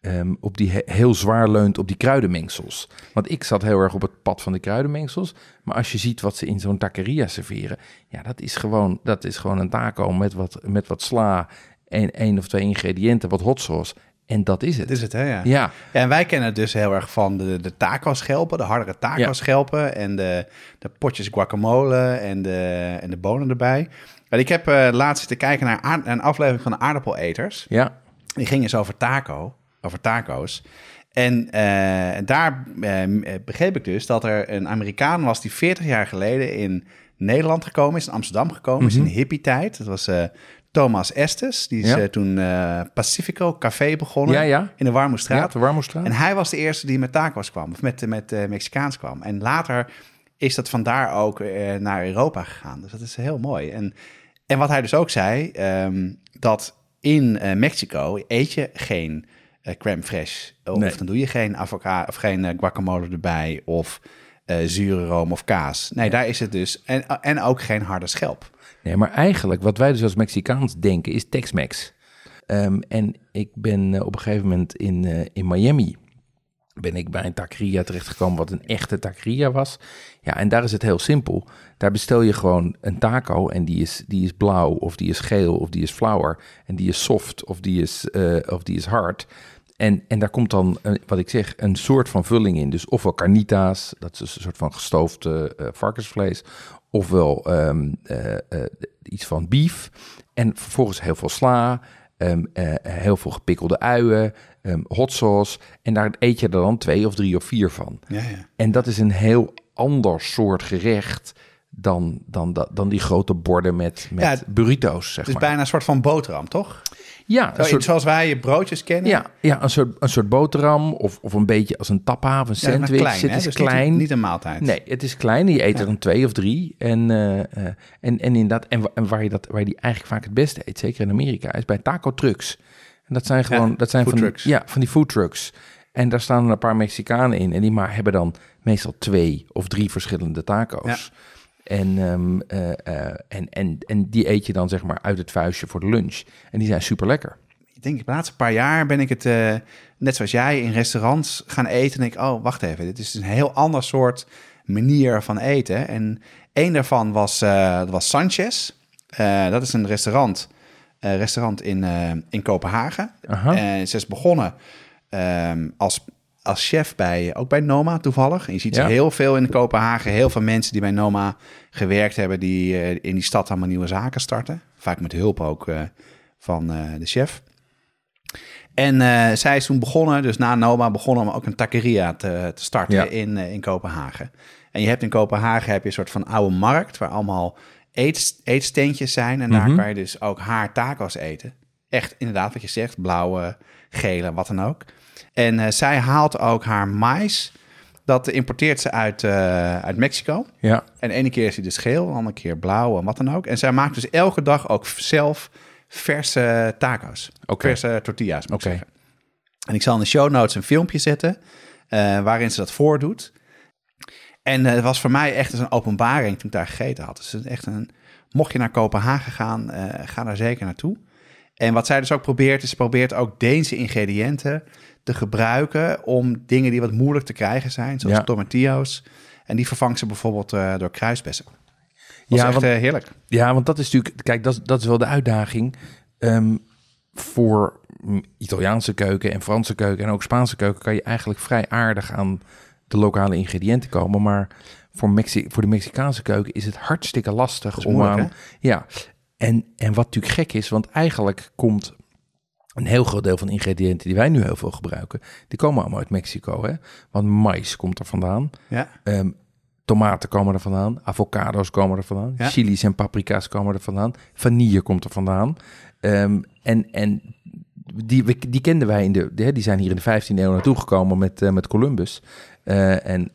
ehm, op die he- heel zwaar leunt op die kruidenmengsels. Want ik zat heel erg op het pad van de kruidenmengsels. Maar als je ziet wat ze in zo'n taqueria serveren, ja, dat is gewoon, dat is gewoon een taco met wat, met wat sla en één of twee ingrediënten, wat hot sauce. En dat is het. dat is het, hè? Ja. Ja, Ja, en wij kennen het dus heel erg van de, de taco-schelpen, de hardere taco-schelpen en de, de potjes guacamole en de, en de bonen erbij. Ik heb eh, laatst zitten kijken naar een aflevering van de aardappeleters. ja, Die ging eens over taco, over taco's. En eh, daar eh, begreep ik dus dat er een Amerikaan was die 40 jaar geleden in Nederland gekomen is, in Amsterdam gekomen is, in de hippie-tijd. Dat was Thomas Estes. Die is Ja. toen Pacifico Café begonnen ja, ja. in de Warmoestraat. Ja, de Warmoestraat. En hij was de eerste die met tacos kwam, of met, met Mexicaans kwam. En later is dat vandaar ook naar Europa gegaan. Dus dat is heel mooi. En, en wat hij dus ook zei, ehm, dat in eh, Mexico eet je geen eh crème fraîche. Of Nee. dan doe je geen avocado of geen eh, guacamole erbij of zure room of kaas. Nee, daar is het dus. En, en ook geen harde schelp. Nee, maar eigenlijk wat wij dus als Mexicaans denken is Tex-Mex. Ehm, en ik ben op een gegeven moment in, in Miami ben ik bij een taqueria terechtgekomen wat een echte taqueria was. Ja, en daar is het heel simpel. Daar bestel je gewoon een taco en die is, die is blauw of die is geel of die is flour en die is soft of die is, eh, of die is hard. En, en daar komt dan, eh, wat ik zeg, een soort van vulling in. Dus ofwel carnitas, dat is een soort van gestoofd eh, varkensvlees. Ofwel ehm, eh, eh, iets van beef. En vervolgens heel veel sla, ehm, eh, heel veel gepikkelde uien, ehm, hot sauce. En daar eet je er dan twee of drie of vier van. Ja, ja. En dat is een heel ander soort gerecht dan, dan, dan, die grote borden met, met Ja, burrito's, zeg Dus maar. bijna een soort van boterham, toch? ja, Zo, soort, Zoals wij je broodjes kennen. ja, ja een, soort, een soort boterham of, of een beetje als een tappa of een Ja, sandwich. klein, het is Dus niet- klein. Niet, een maaltijd. Nee, het is klein. Je eet er dan twee of drie. En, eh, eh, en, en, inderdaad, en, en waar, je dat, waar je die eigenlijk vaak het beste eet, zeker in Amerika, is bij taco trucks. En dat zijn gewoon Ja, dat zijn van, trucks. Die, ja, van die food trucks. En daar staan een paar Mexicanen in. En die maar hebben dan meestal twee of drie verschillende taco's. En, ehm, eh, eh, en, en, en die eet je dan zeg maar uit het vuistje voor de lunch. En die zijn super lekker. Ik denk, de laatste paar jaar ben ik het, eh, net zoals jij, in restaurants gaan eten. En denk ik, oh, wacht even, dit is een heel ander soort manier van eten. En één daarvan was, dat was Sanchez. Dat is een restaurant, restaurant in, in Kopenhagen. En ze is begonnen ehm, als, als chef bij, ook bij Noma toevallig. En je ziet Ja. heel veel in Kopenhagen. Heel veel mensen die bij Noma gewerkt hebben, die eh, in die stad allemaal nieuwe zaken starten. Vaak met hulp ook eh, van eh, de chef. En zij is toen begonnen, dus na Noma begonnen om ook een taqueria te, te starten Ja. in, in Kopenhagen. En je hebt in Kopenhagen heb je een soort van oude markt waar allemaal eet, eetsteentjes zijn. En daar Mhm. kan je dus ook haar tacos eten. Echt inderdaad wat je zegt, blauwe, gele, wat dan ook. En eh, zij haalt ook haar mais. Dat importeert ze uit, eh, uit Mexico. Ja, En de ene keer is hij dus geel, de andere keer blauw en wat dan ook. En zij maakt dus elke dag ook zelf verse taco's. Verse tortillas, moet ik Oké. zeggen. En ik zal in de show notes een filmpje zetten eh, waarin ze dat voordoet. En het was voor mij echt een openbaring toen ik daar gegeten had. Dus echt een, mocht je naar Kopenhagen gaan, ga daar zeker naartoe. En wat zij dus ook probeert, is ze probeert ook Deense ingrediënten te gebruiken om dingen die wat moeilijk te krijgen zijn, zoals Ja. tomatillo's. En die vervangt ze bijvoorbeeld eh, door kruisbessen. Dat Ja, is echt want- eh, heerlijk. Ja, want dat is natuurlijk, kijk, dat, is- dat is wel de uitdaging Ehm, voor Italiaanse keuken en Franse keuken en ook Spaanse keuken kan je eigenlijk vrij aardig aan de lokale ingrediënten komen. Maar voor, Mexi voor de Mexicaanse keuken is het hartstikke lastig is om moeilijk, aan. Ja, en, en wat natuurlijk gek is, want eigenlijk komt een heel groot deel van de ingrediënten die wij nu heel veel gebruiken, die komen allemaal uit Mexico. Hè? Want mais komt er vandaan. Ja, Ehm, tomaten komen er vandaan, avocado's komen er vandaan, Ja. chili's en paprika's komen er vandaan, vanille komt er vandaan. Ehm, en en die, die kenden wij in de, die zijn hier in de 15e eeuw naartoe gekomen met, eh, met Columbus. En, en-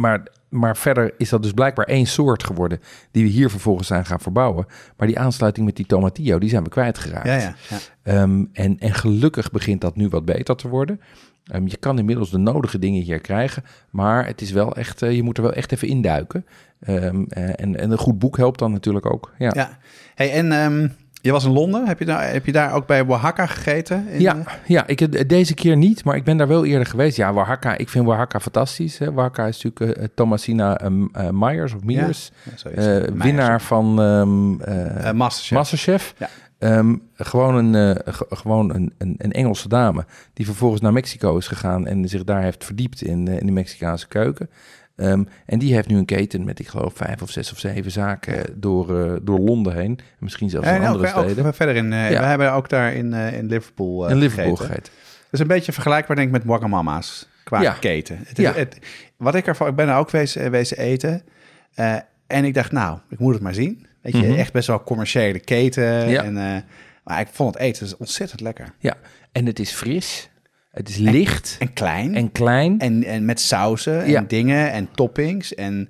maar, maar verder is dat dus blijkbaar één soort geworden die we hier vervolgens zijn gaan verbouwen. Maar die aansluiting met die tomatillo, die zijn we kwijtgeraakt. ja, ja. ja. Ehm, en, en gelukkig begint dat nu wat beter te worden. Ehm, je kan inmiddels de nodige dingen hier krijgen, maar het is wel echt, eh, je moet er wel echt even induiken. Eh, en, en een goed boek helpt dan natuurlijk ook. Ja, ja. Hey, en je was in Londen. Heb je, daar, heb je daar ook bij Oaxaca gegeten? In, eh, Ja, ik, eh, deze keer niet, maar ik ben daar wel eerder geweest. Ja, Oaxaca, ik vind Oaxaca fantastisch. Hè. Oaxaca is natuurlijk eh, Thomasina ehm, eh, Myers of Myers, Ja, eh, winnaar van ehm, eh, Eh, Masterchef. Masterchef. Ja. Ehm, gewoon een, eh, ge- gewoon een, een, een Engelse dame die vervolgens naar Mexico is gegaan en zich daar heeft verdiept in, eh, in de Mexicaanse keuken. Ehm, en die heeft nu een keten met, ik geloof, vijf of zes of zeven zaken door, eh, door Londen heen. En misschien zelfs in en andere ook, ook steden. verder in. eh Ja. We hebben ook daar in, eh, in Liverpool. eh, en Liverpool gegeten. gegeten. Dat is een beetje vergelijkbaar, denk ik, met Wagamama's qua Ja. keten. Het Ja. het, wat ik ervan, ik ben er ook wezen, wezen eten. eh, en ik dacht, nou, ik moet het maar zien. Weet je, Mhm. echt best wel commerciële keten. En, eh, maar ik vond het eten dus ontzettend lekker. Ja, en het is fris, het is licht En klein. en klein. En, en met sauzen en Ja. dingen en toppings. En,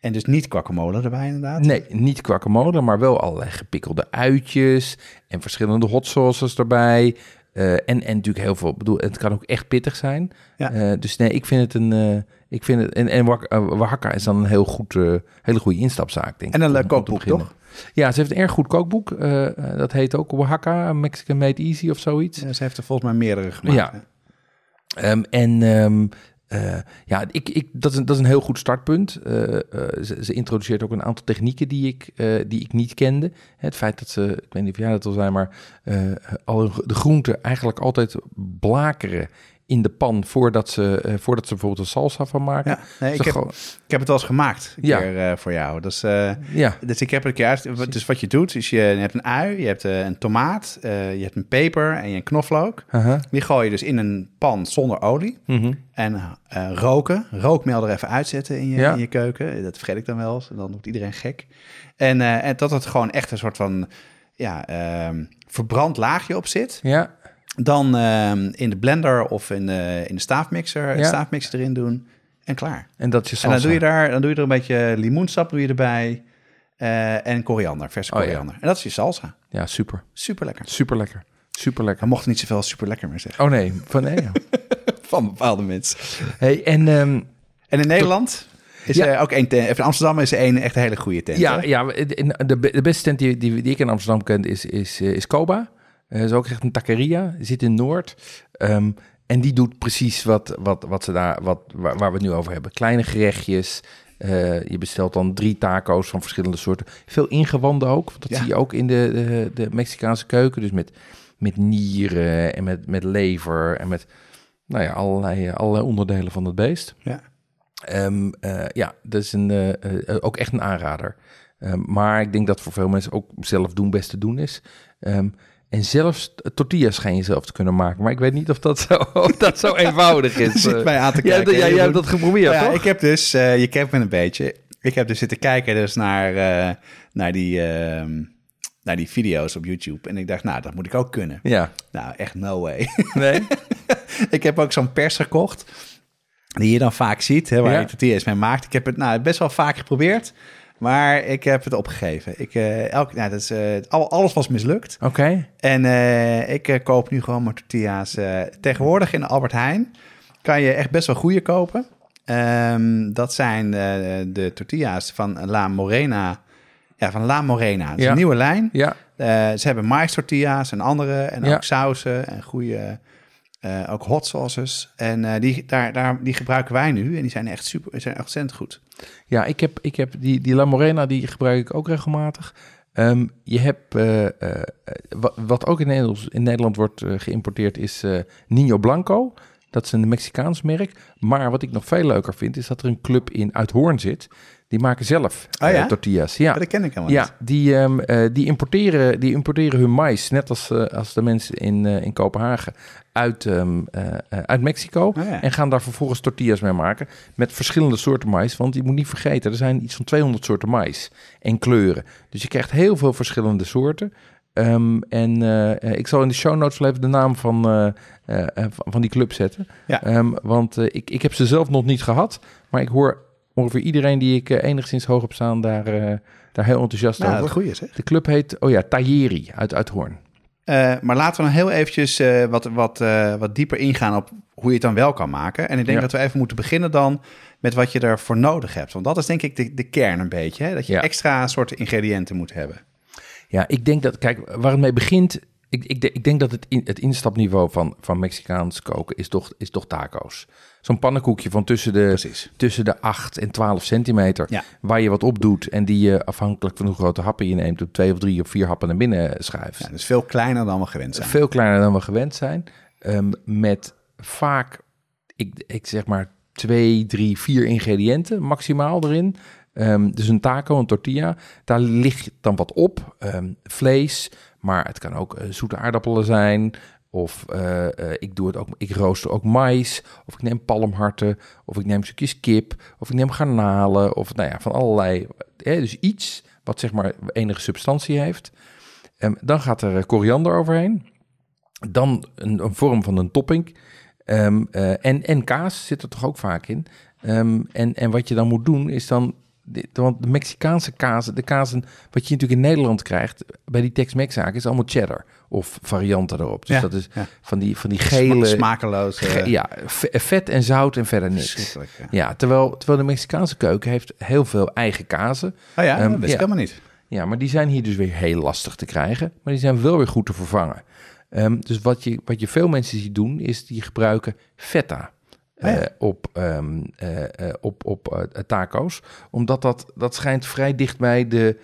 en dus niet guacamole erbij inderdaad. Nee, niet guacamole, maar wel allerlei gepikkelde uitjes en verschillende hot sauces erbij. Eh, en, en natuurlijk heel veel, ik bedoel, het kan ook echt pittig zijn. Ja. Eh, dus nee, ik vind het een, eh, ik vind het, en, en Oax- Oaxaca is dan een heel goed, hele goede instapzaak, denk En ik. een leuk kookboek, toch? Ja, ze heeft een erg goed kookboek. dat heet ook Oaxaca, Mexican Made Easy of zoiets. Ja, ze heeft er volgens mij meerdere gemaakt. Ja. hè? Ehm, en ehm, eh, ja, ik, ik, dat, is een, dat is een heel goed startpunt. Eh, eh, ze, introduceert ook een aantal technieken die ik, die ik niet kende. Het feit dat ze, ik weet niet of jij dat al zei, maar al de groenten eigenlijk altijd blakeren in de pan voordat ze, eh, voordat ze bijvoorbeeld een salsa van maken. Ja, nee, ik, heb, gewoon- ik heb het wel eens gemaakt een Ja. keer eh, voor jou. Dus, eh, ja, dus ik heb het een keer uit. Dus wat je doet, is je, je hebt een ui, je hebt een tomaat, je hebt een peper en je een knoflook. haha, Die gooi je dus in een pan zonder olie. mhm. En roken, rookmeel er even uitzetten in je, Ja. in je keuken. Dat vergeet ik dan wel eens. En dan wordt iedereen gek. En, en dat het gewoon echt een soort van ja, ehm, verbrand laagje op zit. ja, Dan ehm, in de blender of in de, in de staafmixer, Ja. staafmixer erin doen. En klaar. en dat is je En salsa. dan doe je daar dan doe je er een beetje limoensap doe je erbij. eh, en koriander, verse Oh, ja. koriander. En dat is je salsa. Ja, super. Super lekker. Super lekker. Super lekker. We mochten niet zoveel super lekker meer zeggen. Oh nee, van nee. ja. Van bepaalde mensen. Hey, en ehm, En in Nederland is Ja. er ook één tent. In Amsterdam is er één echt een hele goede tent. Ja, hè? ja de, beste tent die, die, die ik in Amsterdam ken is, is, eh, is Koba. Dat is ook echt een taqueria, zit in Noord. Ehm, en die doet precies wat, wat, wat ze daar, wat, waar, waar we het nu over hebben. Kleine gerechtjes. eh, je bestelt dan drie taco's van verschillende soorten. Veel ingewanden ook. want Dat Ja. zie je ook in de, de, de Mexicaanse keuken. Dus met, met nieren en met, met lever en met nou ja, allerlei, allerlei onderdelen van het beest. Ja. Ehm, eh, ja, dat is een, eh, ook echt een aanrader. Ehm, maar ik denk dat voor veel mensen ook zelf doen best te doen is. En zelfs tortillas schijn je zelf te kunnen maken. Maar ik weet niet of dat zo, of dat zo eenvoudig is. Zit Eh, mij aan te ja, kijken. ja, jij hebt dat geprobeerd, ja, toch? ik heb dus, eh, je kent me een beetje. Ik heb dus zitten kijken dus naar, eh, naar die, ehm, naar die video's op YouTube. En ik dacht, nou, dat moet ik ook kunnen. Ja. Nou, echt no way. Nee? ik heb ook zo'n pers gekocht. Die je dan vaak ziet, hè, waar Ja. je tortillas mee maakt. Ik heb het nou, best wel vaak geprobeerd. Maar ik heb het opgegeven. Ik, eh, elk, nou, dat is, al- alles was mislukt. Oké. En eh, ik koop nu gewoon mijn tortillas. tegenwoordig in Albert Heijn kan je echt best wel goede kopen. Ehm, dat zijn de tortillas van La Morena. Ja, van La Morena. Dat is Ja. een nieuwe lijn. Ja. Ze hebben mais tortillas en andere. En Ja. ook sauzen en goede... eh, ook hot sauces. En eh, die, daar, daar, die gebruiken wij nu. En die zijn echt super, die zijn echt ontzettend goed. Ja, ik heb, ik heb die, die La Morena, die gebruik ik ook regelmatig. Ehm, je hebt, eh, wat, wat ook in Nederland, in Nederland wordt geïmporteerd, is Nino Blanco. Dat is een Mexicaans merk. Maar wat ik nog veel leuker vind, is dat er een club in Uithoorn zit. Die maken zelf Oh ja? tortillas. Ja, Maar dat ken ik helemaal ja niet. die, ehm, eh, die, importeren, die importeren hun mais, net als, als de mensen in, in Kopenhagen, uit, ehm, eh, eh, uit Mexico. Oh ja. En gaan daar vervolgens tortillas mee maken met verschillende soorten mais. Want je moet niet vergeten, er zijn iets van 200 soorten mais en kleuren. Dus je krijgt heel veel verschillende soorten. Ehm, en eh, ik zal in de show notes wel even de naam van, van die club zetten. Ja. Ehm, want ik, ik heb ze zelf nog niet gehad. Maar ik hoor ongeveer iedereen die ik enigszins hoog heb staan daar, daar heel enthousiast Nou, over. De club heet, oh ja, Tajeri uit Uithoorn. Eh, maar laten we dan heel eventjes eh, wat, wat, eh, wat dieper ingaan op hoe je het dan wel kan maken. En ik denk Ja. dat we even moeten beginnen dan met wat je ervoor nodig hebt. Want dat is denk ik de, de kern een beetje. Hè? Dat je Ja. extra soorten ingrediënten moet hebben. Ja, ik denk dat, kijk, waar het mee begint. Ik, ik, ik denk dat het, in, het instapniveau van, van Mexicaans koken is toch, is toch taco's. Zo'n pannenkoekje van tussen de, Precies. tussen de 8 en 12 centimeter. Ja. Waar je wat op doet en die je afhankelijk van hoe grote happen je neemt, op twee of drie of vier happen naar binnen schuift. Ja, dus veel kleiner dan we gewend zijn. Veel kleiner dan we gewend zijn. Ehm, met vaak, ik, ik zeg maar, twee, drie, vier ingrediënten maximaal erin. Ehm, dus een taco, een tortilla. Daar ligt dan wat op. Ehm, vlees, maar het kan ook eh, zoete aardappelen zijn. Of eh, eh, ik doe het ook, ik rooster ook mais. Of ik neem palmharten. Of ik neem stukjes kip. Of ik neem garnalen. Of nou ja, van allerlei. eh, dus iets wat zeg maar enige substantie heeft. Ehm, dan gaat er koriander overheen. Dan een, vorm van een topping. Ehm, eh, en, en kaas zit er toch ook vaak in. Ehm, en, en wat je dan moet doen is dan... Want de Mexicaanse kaas, de kazen wat je natuurlijk in Nederland krijgt... bij die Tex-Mex zaken is allemaal cheddar. Of varianten erop. Dus Ja, dat is ja. van, die, van die gele... Smakeloos. eh, ge- ja, ve- vet en zout en verder niks. ja. Ja, terwijl, terwijl de Mexicaanse keuken heeft heel veel eigen kazen. Oh ja, Ehm, dat wist ik helemaal niet. Ja, maar die zijn hier dus weer heel lastig te krijgen. Maar die zijn wel weer goed te vervangen. Ehm, dus wat je, wat je veel mensen ziet doen, is die gebruiken feta. Ah, ja. eh, op, ehm, eh, eh, op, op eh, taco's. Omdat dat, dat schijnt vrij dicht bij de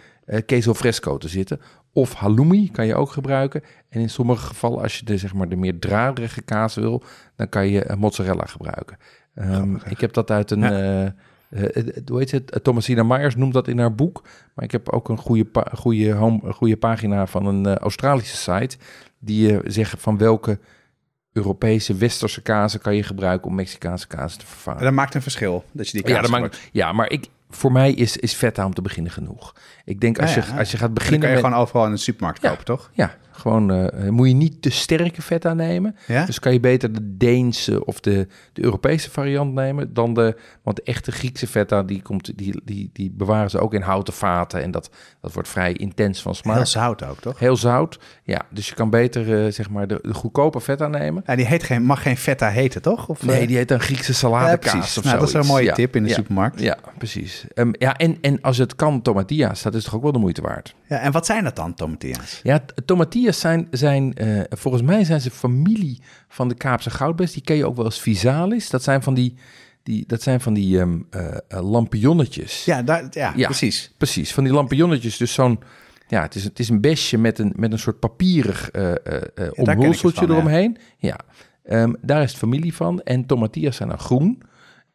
queso fresco te zitten. Of halloumi kan je ook gebruiken. En in sommige gevallen, als je de, zeg maar, de meer draderige kaas wil, dan kan je mozzarella gebruiken. Ehm, ik heb dat uit een... Ja. eh, hoe heet het? Thomasina Myers noemt dat in haar boek. Maar ik heb ook een goede, goede, home, goede pagina van een Australische site. Die eh, zeggen van welke Europese westerse kazen kan je gebruiken om Mexicaanse kazen te vervangen. Dat maakt een verschil, dat je die kaas Ja, dat maakt, ja, maar ik, voor mij is, is feta om te beginnen genoeg. Ik denk als, ja, je, als je gaat En dan beginnen kan je met... gewoon overal in de supermarkt kopen, toch? Ja, gewoon eh, moet je niet te sterke feta nemen. Ja? Dus kan je beter de Deense of de, de Europese variant nemen dan de... Want de echte Griekse feta, die, komt, die, die, die bewaren ze ook in houten vaten. En dat, dat wordt vrij intens van smaak. Heel zout ook, toch? Heel zout. Ja, dus je kan beter eh, zeg maar de, de goedkope feta nemen. Ja, die heet geen, mag geen feta heten, toch? Of, Nee, eh, die heet dan Griekse ja, saladekaas precies. of Nou, dat is een mooie Ja, tip in de ja, supermarkt. Ja, precies. Ehm, ja, en, en als het kan, tomatillas, dat is toch ook wel de moeite waard. Ja, en wat zijn dat dan, tomatillas? Ja, t- tomatillas zijn, zijn eh, volgens mij zijn ze familie van de Kaapse goudbes. Die ken je ook wel als visalis. Dat zijn van die, die, dat zijn van die eh, lampionnetjes. Ja, daar, ja, Ja. precies. Precies, van die lampionnetjes. Dus zo'n, ja, het is, het is een besje met een, met een soort papierig het omhulseltje ja. eromheen. Ja, Ehm, daar is het familie van. En tomatillas zijn dan groen.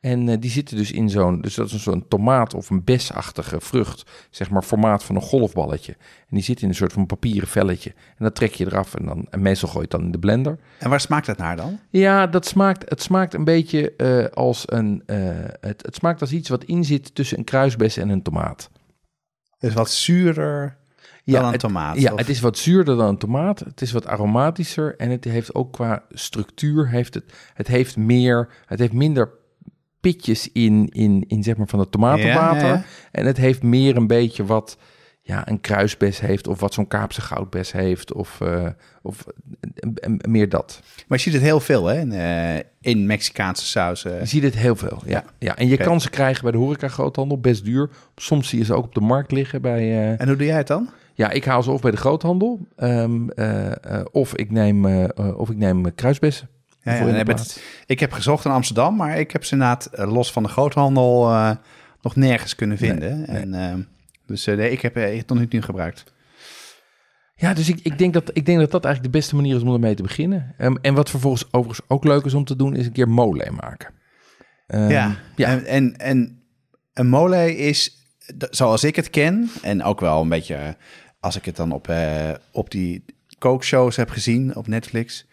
En eh, die zitten dus in zo'n, dus dat is een zo'n tomaat of een besachtige vrucht, zeg maar formaat van een golfballetje. En die zit in een soort van papieren velletje. En dat trek je eraf en dan, en meestal gooi je het dan in de blender. En waar smaakt dat naar dan? Ja, dat smaakt, het smaakt een beetje eh, als een, eh, het, het smaakt als iets wat in zit tussen een kruisbes en een tomaat. Dus wat zuurder. dan een het, tomaat. Ja, Of- het is wat zuurder dan een tomaat. Het is wat aromatischer en het heeft ook qua structuur heeft het, het heeft meer, het heeft minder pitjes in, in, in zeg maar van het tomatenwater. Ja, ja, ja. En het heeft meer een beetje wat ja, een kruisbes heeft of wat zo'n Kaapse goudbes heeft of, eh, of eh, eh, meer dat. Maar je ziet het heel veel hè, in, in Mexicaanse sausen. Je ziet het heel veel, ja. ja. En je kan ze krijgen bij de horeca groothandel, best duur. Soms zie je ze ook op de markt liggen bij... En hoe doe jij het dan? Ja, ik haal ze of bij de groothandel, ehm, eh, eh, of ik neem, of ik neem kruisbessen. Ja, het- ik heb gezocht in Amsterdam, maar ik heb ze inderdaad eh, los van de groothandel eh, nog nergens kunnen vinden. Nee, En, eh, dus nee, ik heb het nog niet nu gebruikt. Ja, dus ik, ik, denk dat, ik denk dat dat eigenlijk de beste manier is om ermee te beginnen. Ehm, en wat vervolgens overigens ook leuk is om te doen, is een keer mole maken. Ehm, ja, ja. En, en, en een mole is, zoals ik het ken, en ook wel een beetje als ik het dan op, op die kookshows heb gezien op Netflix,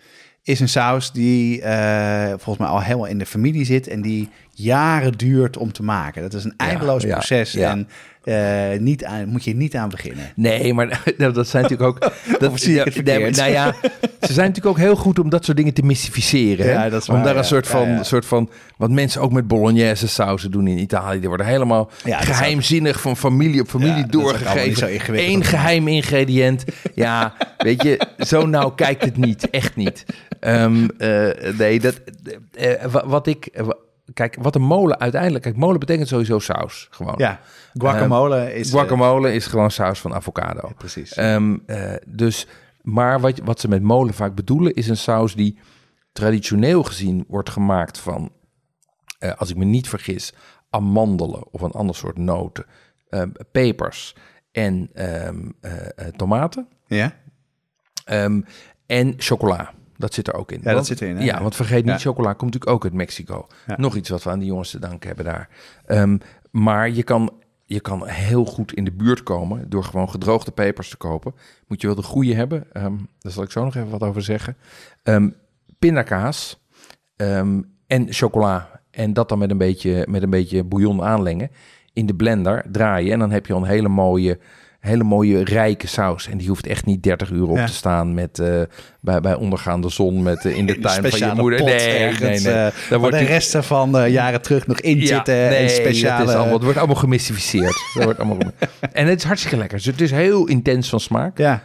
is een saus die eh, volgens mij al helemaal in de familie zit en die jaren duurt om te maken. Dat is een eindeloos ja, proces ja. en eh, niet aan, moet je niet aan beginnen. Nee, maar dat zijn natuurlijk ook... Dat, Of zie ik het nee, maar- nou ja, ze zijn natuurlijk ook heel goed om dat soort dingen te mystificeren. hè? Dat is om waar, daar een soort van, soort van... Wat mensen ook met bolognese sauzen doen in Italië. Die worden helemaal geheimzinnig van familie op familie doorgegeven. Eén geheim ingrediënt. Ja, weet je, zo nauw kijkt het niet. Echt niet. Ehm, eh, nee, dat, eh, wa- wat ik... Kijk, wat een molen uiteindelijk... Kijk, molen betekent sowieso saus. Gewoon. Ja, guacamole is... eh, Guacamole is gewoon saus van avocado. precies. Ehm, eh, dus, maar wat, wat ze met molen vaak bedoelen, is een saus die traditioneel gezien wordt gemaakt van, eh, als ik me niet vergis, amandelen of een ander soort noten, ehm, pepers en ehm, tomaten ja? ehm, en chocola. Dat zit er ook in. dat Want- zit erin, hè? Ja, Ja. want vergeet niet, Ja. chocola komt natuurlijk ook uit Mexico. Ja. Nog iets wat we aan die jongens te danken hebben daar. Ehm, maar je kan, je kan heel goed in de buurt komen door gewoon gedroogde pepers te kopen. Moet je wel de goede hebben. Ehm, daar zal ik zo nog even wat over zeggen. Ehm pindakaas en chocola. En dat dan met een beetje, met een beetje bouillon aanlengen. In de blender draaien. En dan heb je al een hele mooie, hele mooie rijke saus. En die hoeft echt niet 30 uur op Ja. te staan met, eh, bij, bij ondergaande zon met, eh, in de tuin van je moeder. nee, ergens, nee. eh, Daar wordt de die- resten van de jaren terug nog in ja, zitten. nee, en speciale... dat is allemaal, het wordt allemaal gemystificeerd. dat wordt allemaal, en het is hartstikke lekker. Dus het is heel intens van smaak. Ja,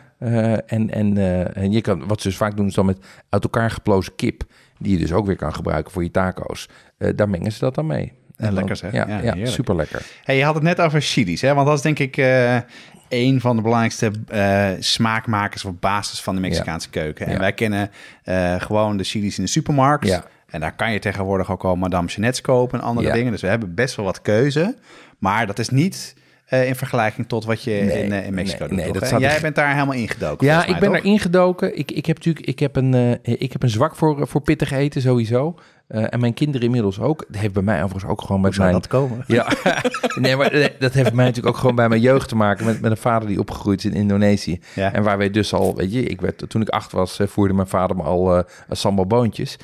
en, en, en je kan, wat ze dus vaak doen, is dan met uit elkaar geplozen kip, die je dus ook weer kan gebruiken voor je taco's. Daar mengen ze dat dan mee. En lekker zeg. Ja, Ja, ja, heerlijk. super lekker. Hey, je had het net over chilies, hè? want dat is denk ik een van de belangrijkste eh, smaakmakers op basis van de Mexicaanse keuken. En Ja. wij kennen eh, gewoon de chilies in de supermarkt. Ja. En daar kan je tegenwoordig ook al Madame Jeanette's kopen en andere dingen. Dus we hebben best wel wat keuze. Maar dat is niet eh, in vergelijking tot wat je Nee, in, eh, in Mexico nee, doet. nee, toch, dat hè? staat En Jij bent daar helemaal ingedoken. Ja, ik ben toch? erin gedoken. Ik, ik heb natuurlijk ik heb een, eh, ik heb een zwak voor, voor pittig eten sowieso. En mijn kinderen inmiddels ook. Dat heeft bij mij overigens ook gewoon met zou mijn... dat komen? Ja, nee, maar dat heeft mij natuurlijk ook gewoon bij mijn jeugd te maken. Met, met een vader die opgegroeid is in Indonesië. Ja. En waar wij dus al, weet je, ik werd, toen ik acht was, voerde mijn vader me al sambal boontjes.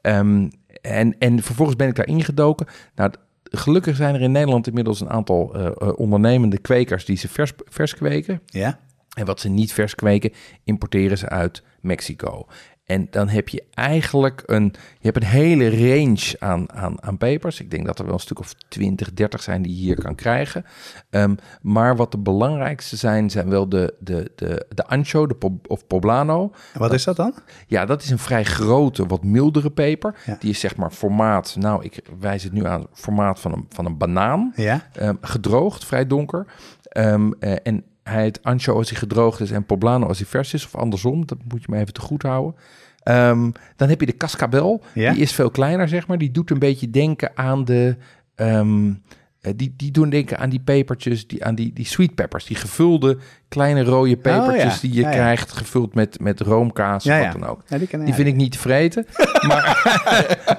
Ehm, en, en vervolgens ben ik daar ingedoken. Nou, gelukkig zijn er in Nederland inmiddels een aantal eh, eh, ondernemende kwekers die ze vers, vers kweken. Ja? En wat ze niet vers kweken, importeren ze uit Mexico. En dan heb je eigenlijk een, je hebt een hele range aan, aan, aan pepers. Ik denk dat er wel een stuk of 20, 30 zijn die je hier kan krijgen. Ehm, maar wat de belangrijkste zijn, zijn wel de, de, de, de ancho de of poblano. En wat is dat dan? Ja, dat is een vrij grote, wat mildere peper. Ja. Die is zeg maar formaat, nou ik wijs het nu aan, formaat van een, van een banaan. Ja? Ehm, gedroogd, vrij donker. Ehm, eh, en hij heet ancho als hij gedroogd is en poblano als hij vers is. Of andersom, dat moet je me even te goed houden. Ehm, dan heb je de cascabel. Ja? Die is veel kleiner, zeg maar. Die doet een beetje denken aan de... ehm, eh, die, die doen denken aan die pepertjes, die, aan die, die sweet peppers. Die gevulde kleine rode pepertjes Oh, ja. die je Ja, ja. krijgt. Gevuld met, met roomkaas wat dan ook. Die vind ik niet te vreten. maar,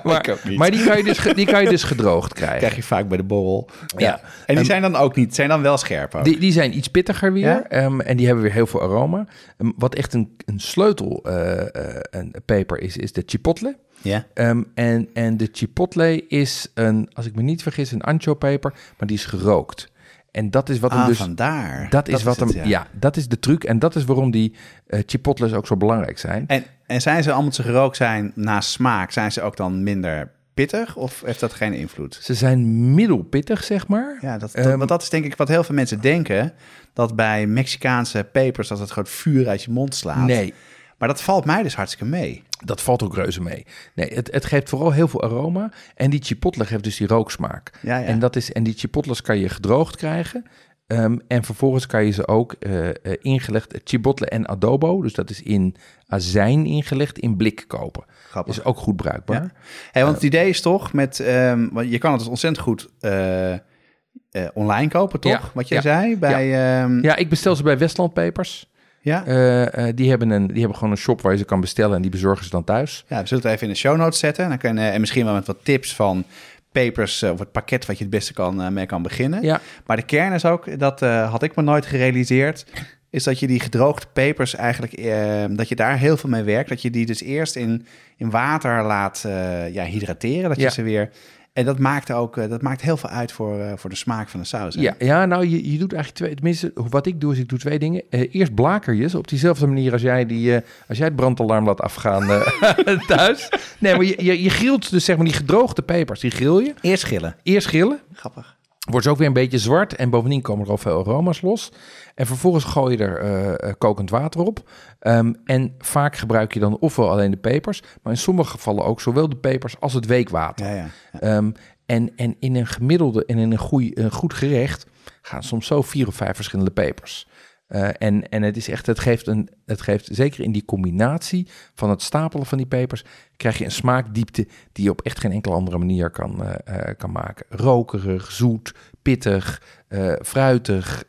maar, die, kan je dus, die kan je dus gedroogd krijgen. krijg je vaak bij de borrel. Ja. En die zijn dan ook niet, zijn dan wel scherp ook. Die, die zijn iets pittiger weer. Ehm, en die hebben weer heel veel aroma. Ehm, wat echt een, een sleutel eh, eh, een peper is, is de chipotle. Ja? Ehm, en, en de chipotle is een, als ik me niet vergis, een ancho peper, maar die is gerookt. En dat is wat hem Ah, dus... vandaar. Dat is wat hem... ja. dat is de truc. En dat is waarom die eh chipotles ook zo belangrijk zijn. En, en zijn ze, allemaal ze gerookt zijn na smaak, zijn ze ook dan minder pittig of heeft dat geen invloed? Ze zijn middelpittig, zeg maar. Ja, dat, dat- Ehm, want dat is denk ik wat heel veel mensen denken, dat bij Mexicaanse pepers dat het gewoon vuur uit je mond slaat. Nee, Maar dat valt mij dus hartstikke mee. dat valt ook reuze mee. Nee, het, het geeft vooral heel veel aroma. En die chipotle geeft dus die rooksmaak. Ja, ja. En, dat is, en die chipotles kan je gedroogd krijgen. Ehm, en vervolgens kan je ze ook eh, eh, ingelegd, chipotle en adobo, dus dat is in azijn ingelegd, in blik kopen. Grappig. Is ook goed bruikbaar. Ja. Hey, want het idee is toch met, ehm, want je kan het dus ontzettend goed eh, eh, online kopen, toch? Ja, Wat jij zei bij, ja. Ja, ik bestel ze bij Westland Papers. Ja. Eh, eh, die, hebben een, die hebben gewoon een shop waar je ze kan bestellen en die bezorgen ze dan thuis. Ja, we zullen het even in de show notes zetten. Dan kan, eh, en misschien wel met wat tips van papers of het pakket wat je het beste kan, mee kan beginnen. Ja, Maar de kern is ook, dat had ik me nooit gerealiseerd, is dat je die gedroogde pepers eigenlijk, dat je daar heel veel mee werkt. Dat je die dus eerst in, in water laat ja, hydrateren, dat je ze weer... En dat maakt ook, eh, dat maakt heel veel uit voor, eh, voor de smaak van de saus. hè? ja, ja nou, je, je doet eigenlijk twee, tenminste, wat ik doe is ik doe twee dingen. Eh, eerst blaker je ze op diezelfde manier als jij, die, als jij het brandalarm laat afgaan thuis. Nee, maar je, je, je grilt dus zeg maar die gedroogde pepers, die grill je. Eerst schillen. Eerst grillen, Grappig. Wordt ze ook weer een beetje zwart en bovendien komen er al veel aroma's los. En vervolgens gooi je er eh, eh, kokend water op. Ehm, en vaak gebruik je dan ofwel alleen de pepers, maar in sommige gevallen ook zowel de pepers als het weekwater. Ja, ja. Ehm, en, en in een gemiddelde en in een, goeie, een goed gerecht gaan soms zo vier of vijf verschillende pepers. Eh, en, en het is echt, het geeft een, het geeft zeker in die combinatie van het stapelen van die pepers, krijg je een smaakdiepte die je op echt geen enkele andere manier kan, eh, eh, kan maken. Rokerig, zoet, pittig, fruitig.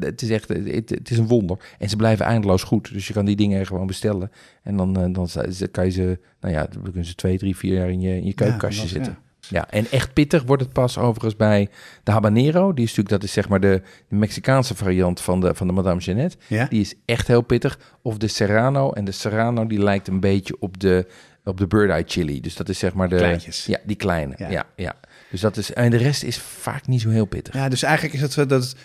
het is echt, het, het is een wonder. En ze blijven eindeloos goed. Dus je kan die dingen gewoon bestellen. En dan, dan kan je ze, nou ja, dan kunnen ze twee, drie, vier jaar in je, in je keukenkastje dat- zitten. Ja, en echt pittig wordt het pas overigens bij de habanero. Die is natuurlijk, dat is zeg maar de, de Mexicaanse variant van de, van de Madame Jeannette. Ja? Die is echt heel pittig. Of de Serrano. En de Serrano die lijkt een beetje op de, op de Bird Eye Chili. Dus dat is zeg maar de... Kleintjes. Ja, die kleine. Ja. Ja. Ja, Dus dat is... En de rest is vaak niet zo heel pittig. Ja, dus eigenlijk is het zo dat.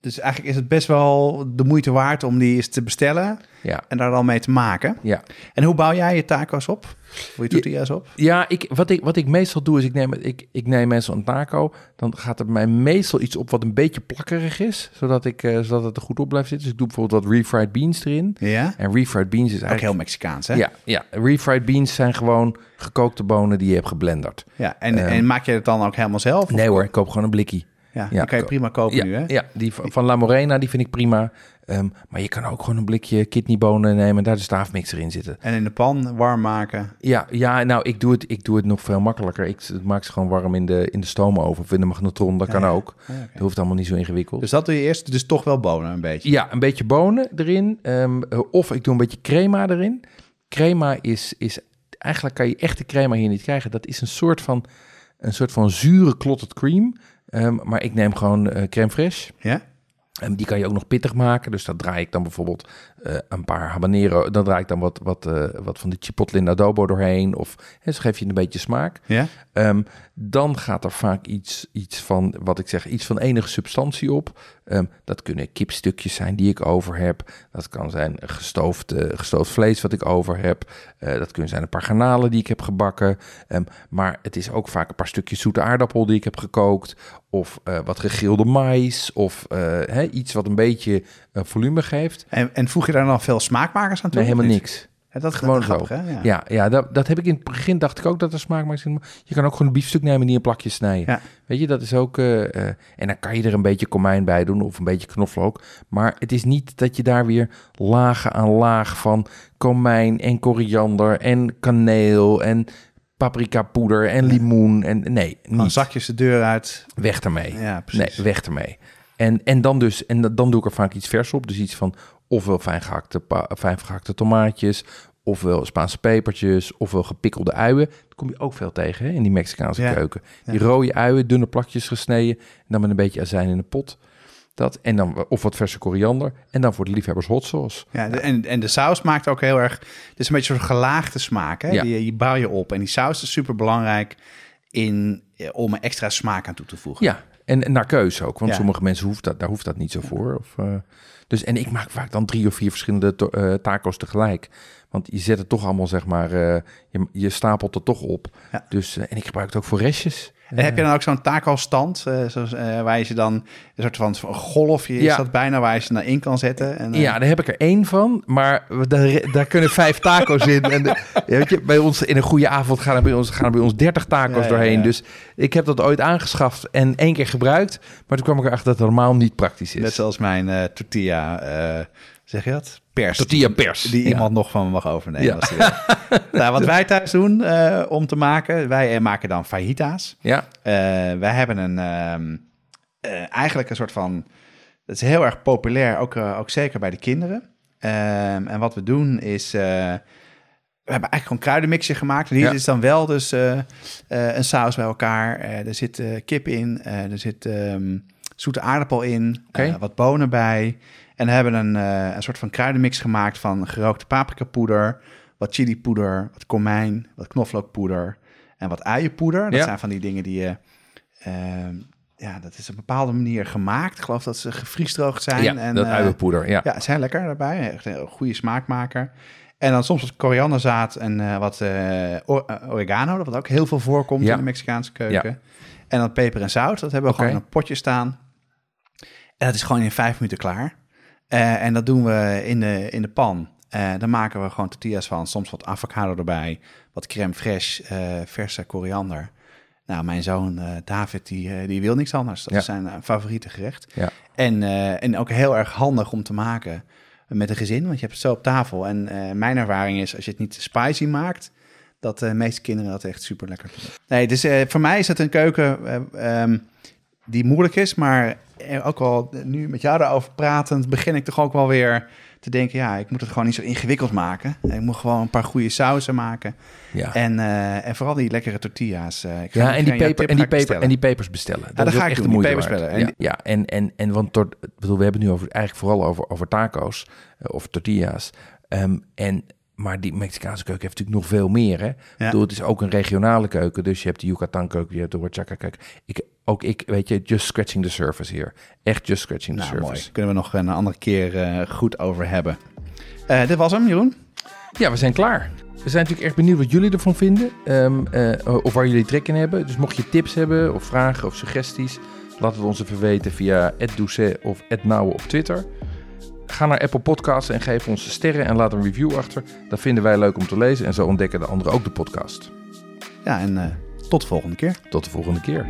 Dus eigenlijk is het best wel de moeite waard om die eens te bestellen Ja, en daar dan mee te maken. ja. En hoe bouw jij je taco's op? Hoe je tortillas op? Ja, ik, wat, ik, wat ik meestal doe is, ik neem, ik, ik neem meestal een taco. Dan gaat er bij mij meestal iets op wat een beetje plakkerig is. Zodat, ik, eh, zodat het er goed op blijft zitten. Dus ik doe bijvoorbeeld wat refried beans erin. Ja? En refried beans is Ook eigenlijk... heel Mexicaans, hè? Ja, ja, refried beans zijn gewoon gekookte bonen die je hebt geblenderd. Ja, En, Ehm. en maak je het dan ook helemaal zelf? Of- Nee hoor, ik koop gewoon een blikkie. Ja, Ja, die kan je prima kopen Ja, nu, hè? ja die van, van La Morena, die vind ik prima. Ehm, maar je kan ook gewoon een blikje kidneybonen nemen en daar de staafmixer in zitten. En in de pan warm maken. Ja, ja nou, ik doe, het, ik doe het nog veel makkelijker. Ik maak ze gewoon warm in de, in de stoomoven of in de magnetron. Dat kan ja. ook. Oké. Dat hoeft allemaal niet zo ingewikkeld. Dus dat doe je eerst, dus toch wel bonen een beetje. Ja, een beetje bonen erin. ehm, eh, of ik doe een beetje crema erin. Crema is, is... Eigenlijk kan je echte crema hier niet krijgen. Dat is een soort van, een soort van zure clotted cream. Ehm, maar ik neem gewoon eh crème fraîche. Ja? En die kan je ook nog pittig maken. Dus daar draai ik dan bijvoorbeeld eh, een paar habanero. Dan draai ik dan wat, wat, eh, wat van die chipotle in adobo doorheen. Of hè, zo geef je een beetje smaak. Ja? Ehm, dan gaat er vaak iets, iets van, wat ik zeg, iets van enige substantie op. Ehm, dat kunnen kipstukjes zijn die ik over heb. Dat kan zijn gestoofd, eh, gestoofd vlees wat ik over heb. Dat kunnen zijn een paar garnalen die ik heb gebakken. Ehm, maar het is ook vaak een paar stukjes zoete aardappel die ik heb gekookt. Of wat gegrilde mais. Of hè, iets wat een beetje volume geeft. En, en voeg je daar dan veel smaakmakers aan toe? Nee, helemaal niks. Ja, dat is Gewoon zo. hè? Ja. Ja, ja dat, dat heb ik in het begin, dacht ik ook dat er smaak maakt. Je kan ook gewoon een biefstuk nemen en die in plakjes snijden. Ja. Weet je, dat is ook... eh, eh, en dan kan je er een beetje komijn bij doen of een beetje knoflook. Maar het is niet dat je daar weer lagen aan laag van komijn en koriander en kaneel en paprika poeder en limoen. En nee, niet. zakjes de deur uit. Weg ermee. Ja, precies. Nee, weg ermee. En, en dan dus, en dan doe ik er vaak iets vers op. Dus iets van ofwel fijn gehakte, pa- fijn gehakte tomaatjes, ofwel Spaanse pepertjes, ofwel gepikkelde uien. Dat kom je ook veel tegen hè, in die Mexicaanse Ja. keuken. Die rode uien, dunne plakjes gesneden, en dan met een beetje azijn in de pot. Dat, en dan, of wat verse koriander. En dan voor de liefhebbers hot sauce. Ja, de- en, en de saus maakt ook heel erg... Het is een beetje een soort gelaagde smaak, hè? Ja. Die, die bouw je op. En die saus is super belangrijk in, eh, om er extra smaak aan toe te voegen. Ja, En naar keuze ook, want Ja. sommige mensen hoeft dat, daar hoeft dat niet zo voor. Of, eh, dus, en ik maak vaak dan drie of vier verschillende to- eh, taco's tegelijk. Want je zet het toch allemaal, zeg maar, eh, je, je stapelt het toch op. Ja. Dus, en ik gebruik het ook voor restjes. En heb je dan ook zo'n taco-stand, eh, zoals, eh, waar je ze dan een soort van golfje is Ja. dat bijna, waar je ze naar in kan zetten? En, eh, Ja, daar heb ik er één van, maar daar, daar kunnen vijf taco's in. En de- weet je, bij ons in een goede avond gaan er bij ons, gaan er bij ons 30 taco's Ja, doorheen. ja. Dus ik heb dat ooit aangeschaft en één keer gebruikt. Maar toen kwam ik erachter dat het normaal niet praktisch is. Net zoals mijn eh, tortilla, eh, zeg je dat? Pers. Tortilla pers. Die Ja. iemand nog van me mag overnemen. Ja. Als die wil. nou, wat wij thuis doen eh, om te maken, wij eh, maken dan fajitas. Ja, Eh, wij hebben een, ehm, eh, eigenlijk een soort van, dat is heel erg populair, ook, ook zeker bij de kinderen. Ehm, en wat we doen is, eh, we hebben eigenlijk gewoon een kruidenmixje gemaakt. En hier Ja. is dan wel dus eh, eh, een saus bij elkaar. Eh, er zit eh, kip in, eh, er zit ehm, zoete aardappel in, Oké. eh, wat bonen bij. En we hebben een, eh, een soort van kruidenmix gemaakt van gerookte paprikapoeder, wat chilipoeder, wat komijn, wat knoflookpoeder en wat uienpoeder. Dat Ja. zijn van die dingen die je... ehm, ja, dat is op een bepaalde manier gemaakt. Ik geloof dat ze gevriesdroogd zijn. ja en, dat uienpoeder. Ja. ja, zijn lekker daarbij. Echt een goede smaakmaker. En dan soms wat korianderzaad en eh, wat oregano, dat wat ook heel veel voorkomt Ja. in de Mexicaanse keuken. En dan peper en zout, dat hebben we Oké. gewoon in een potje staan. En dat is gewoon in vijf minuten klaar. Eh, en dat doen we in de, in de pan. Eh, dan maken we gewoon tortillas van, soms wat avocado erbij, wat crème fraîche, eh, verse koriander. Nou, mijn zoon David, die, die wil niks anders. Dat Ja. is zijn favoriete gerecht. Ja. En, en ook heel erg handig om te maken met een gezin, want je hebt het zo op tafel. En mijn ervaring is, als je het niet spicy maakt, dat de meeste kinderen dat echt super lekker vinden. Nee, dus voor mij is het een keuken eh, ehm, die moeilijk is, maar ook al nu met jou daarover pratend, begin ik toch ook wel weer te denken, ja, ik moet het gewoon niet zo ingewikkeld maken. Ik moet gewoon een paar goede sauzen maken. Ja. En, eh, en vooral die lekkere tortillas. ik ga- Ja, en die, peper, en, die peper, en die pepers bestellen. Dat, dat is ga ik echt doen, de moeite waard. En Ja, ja, en, en, en want bedoel, we hebben het nu over, eigenlijk vooral over, over taco's eh, of tortillas. Ehm, en, maar die Mexicaanse keuken heeft natuurlijk nog veel meer. Hè? Ik bedoel, het is ook een regionale keuken. Dus je hebt de Yucatan keuken, je hebt de Oaxaca keuken. Ik, ook ik, weet je, just scratching the surface hier. Echt just scratching the Nou, surface. mooi. Kunnen we nog een andere keer eh, goed over hebben. Eh, dit was hem, Jeroen. Ja, we zijn klaar. We zijn natuurlijk echt benieuwd wat jullie ervan vinden. ehm, eh, of waar jullie trek in hebben. Dus mocht je tips hebben of vragen of suggesties... laat het ons even weten via @doucet of @nauwe op Twitter. Ga naar Apple Podcasts en geef ons sterren en laat een review achter. Dat vinden wij leuk om te lezen en zo ontdekken de anderen ook de podcast. Ja, en eh, tot de volgende keer. Tot de volgende keer.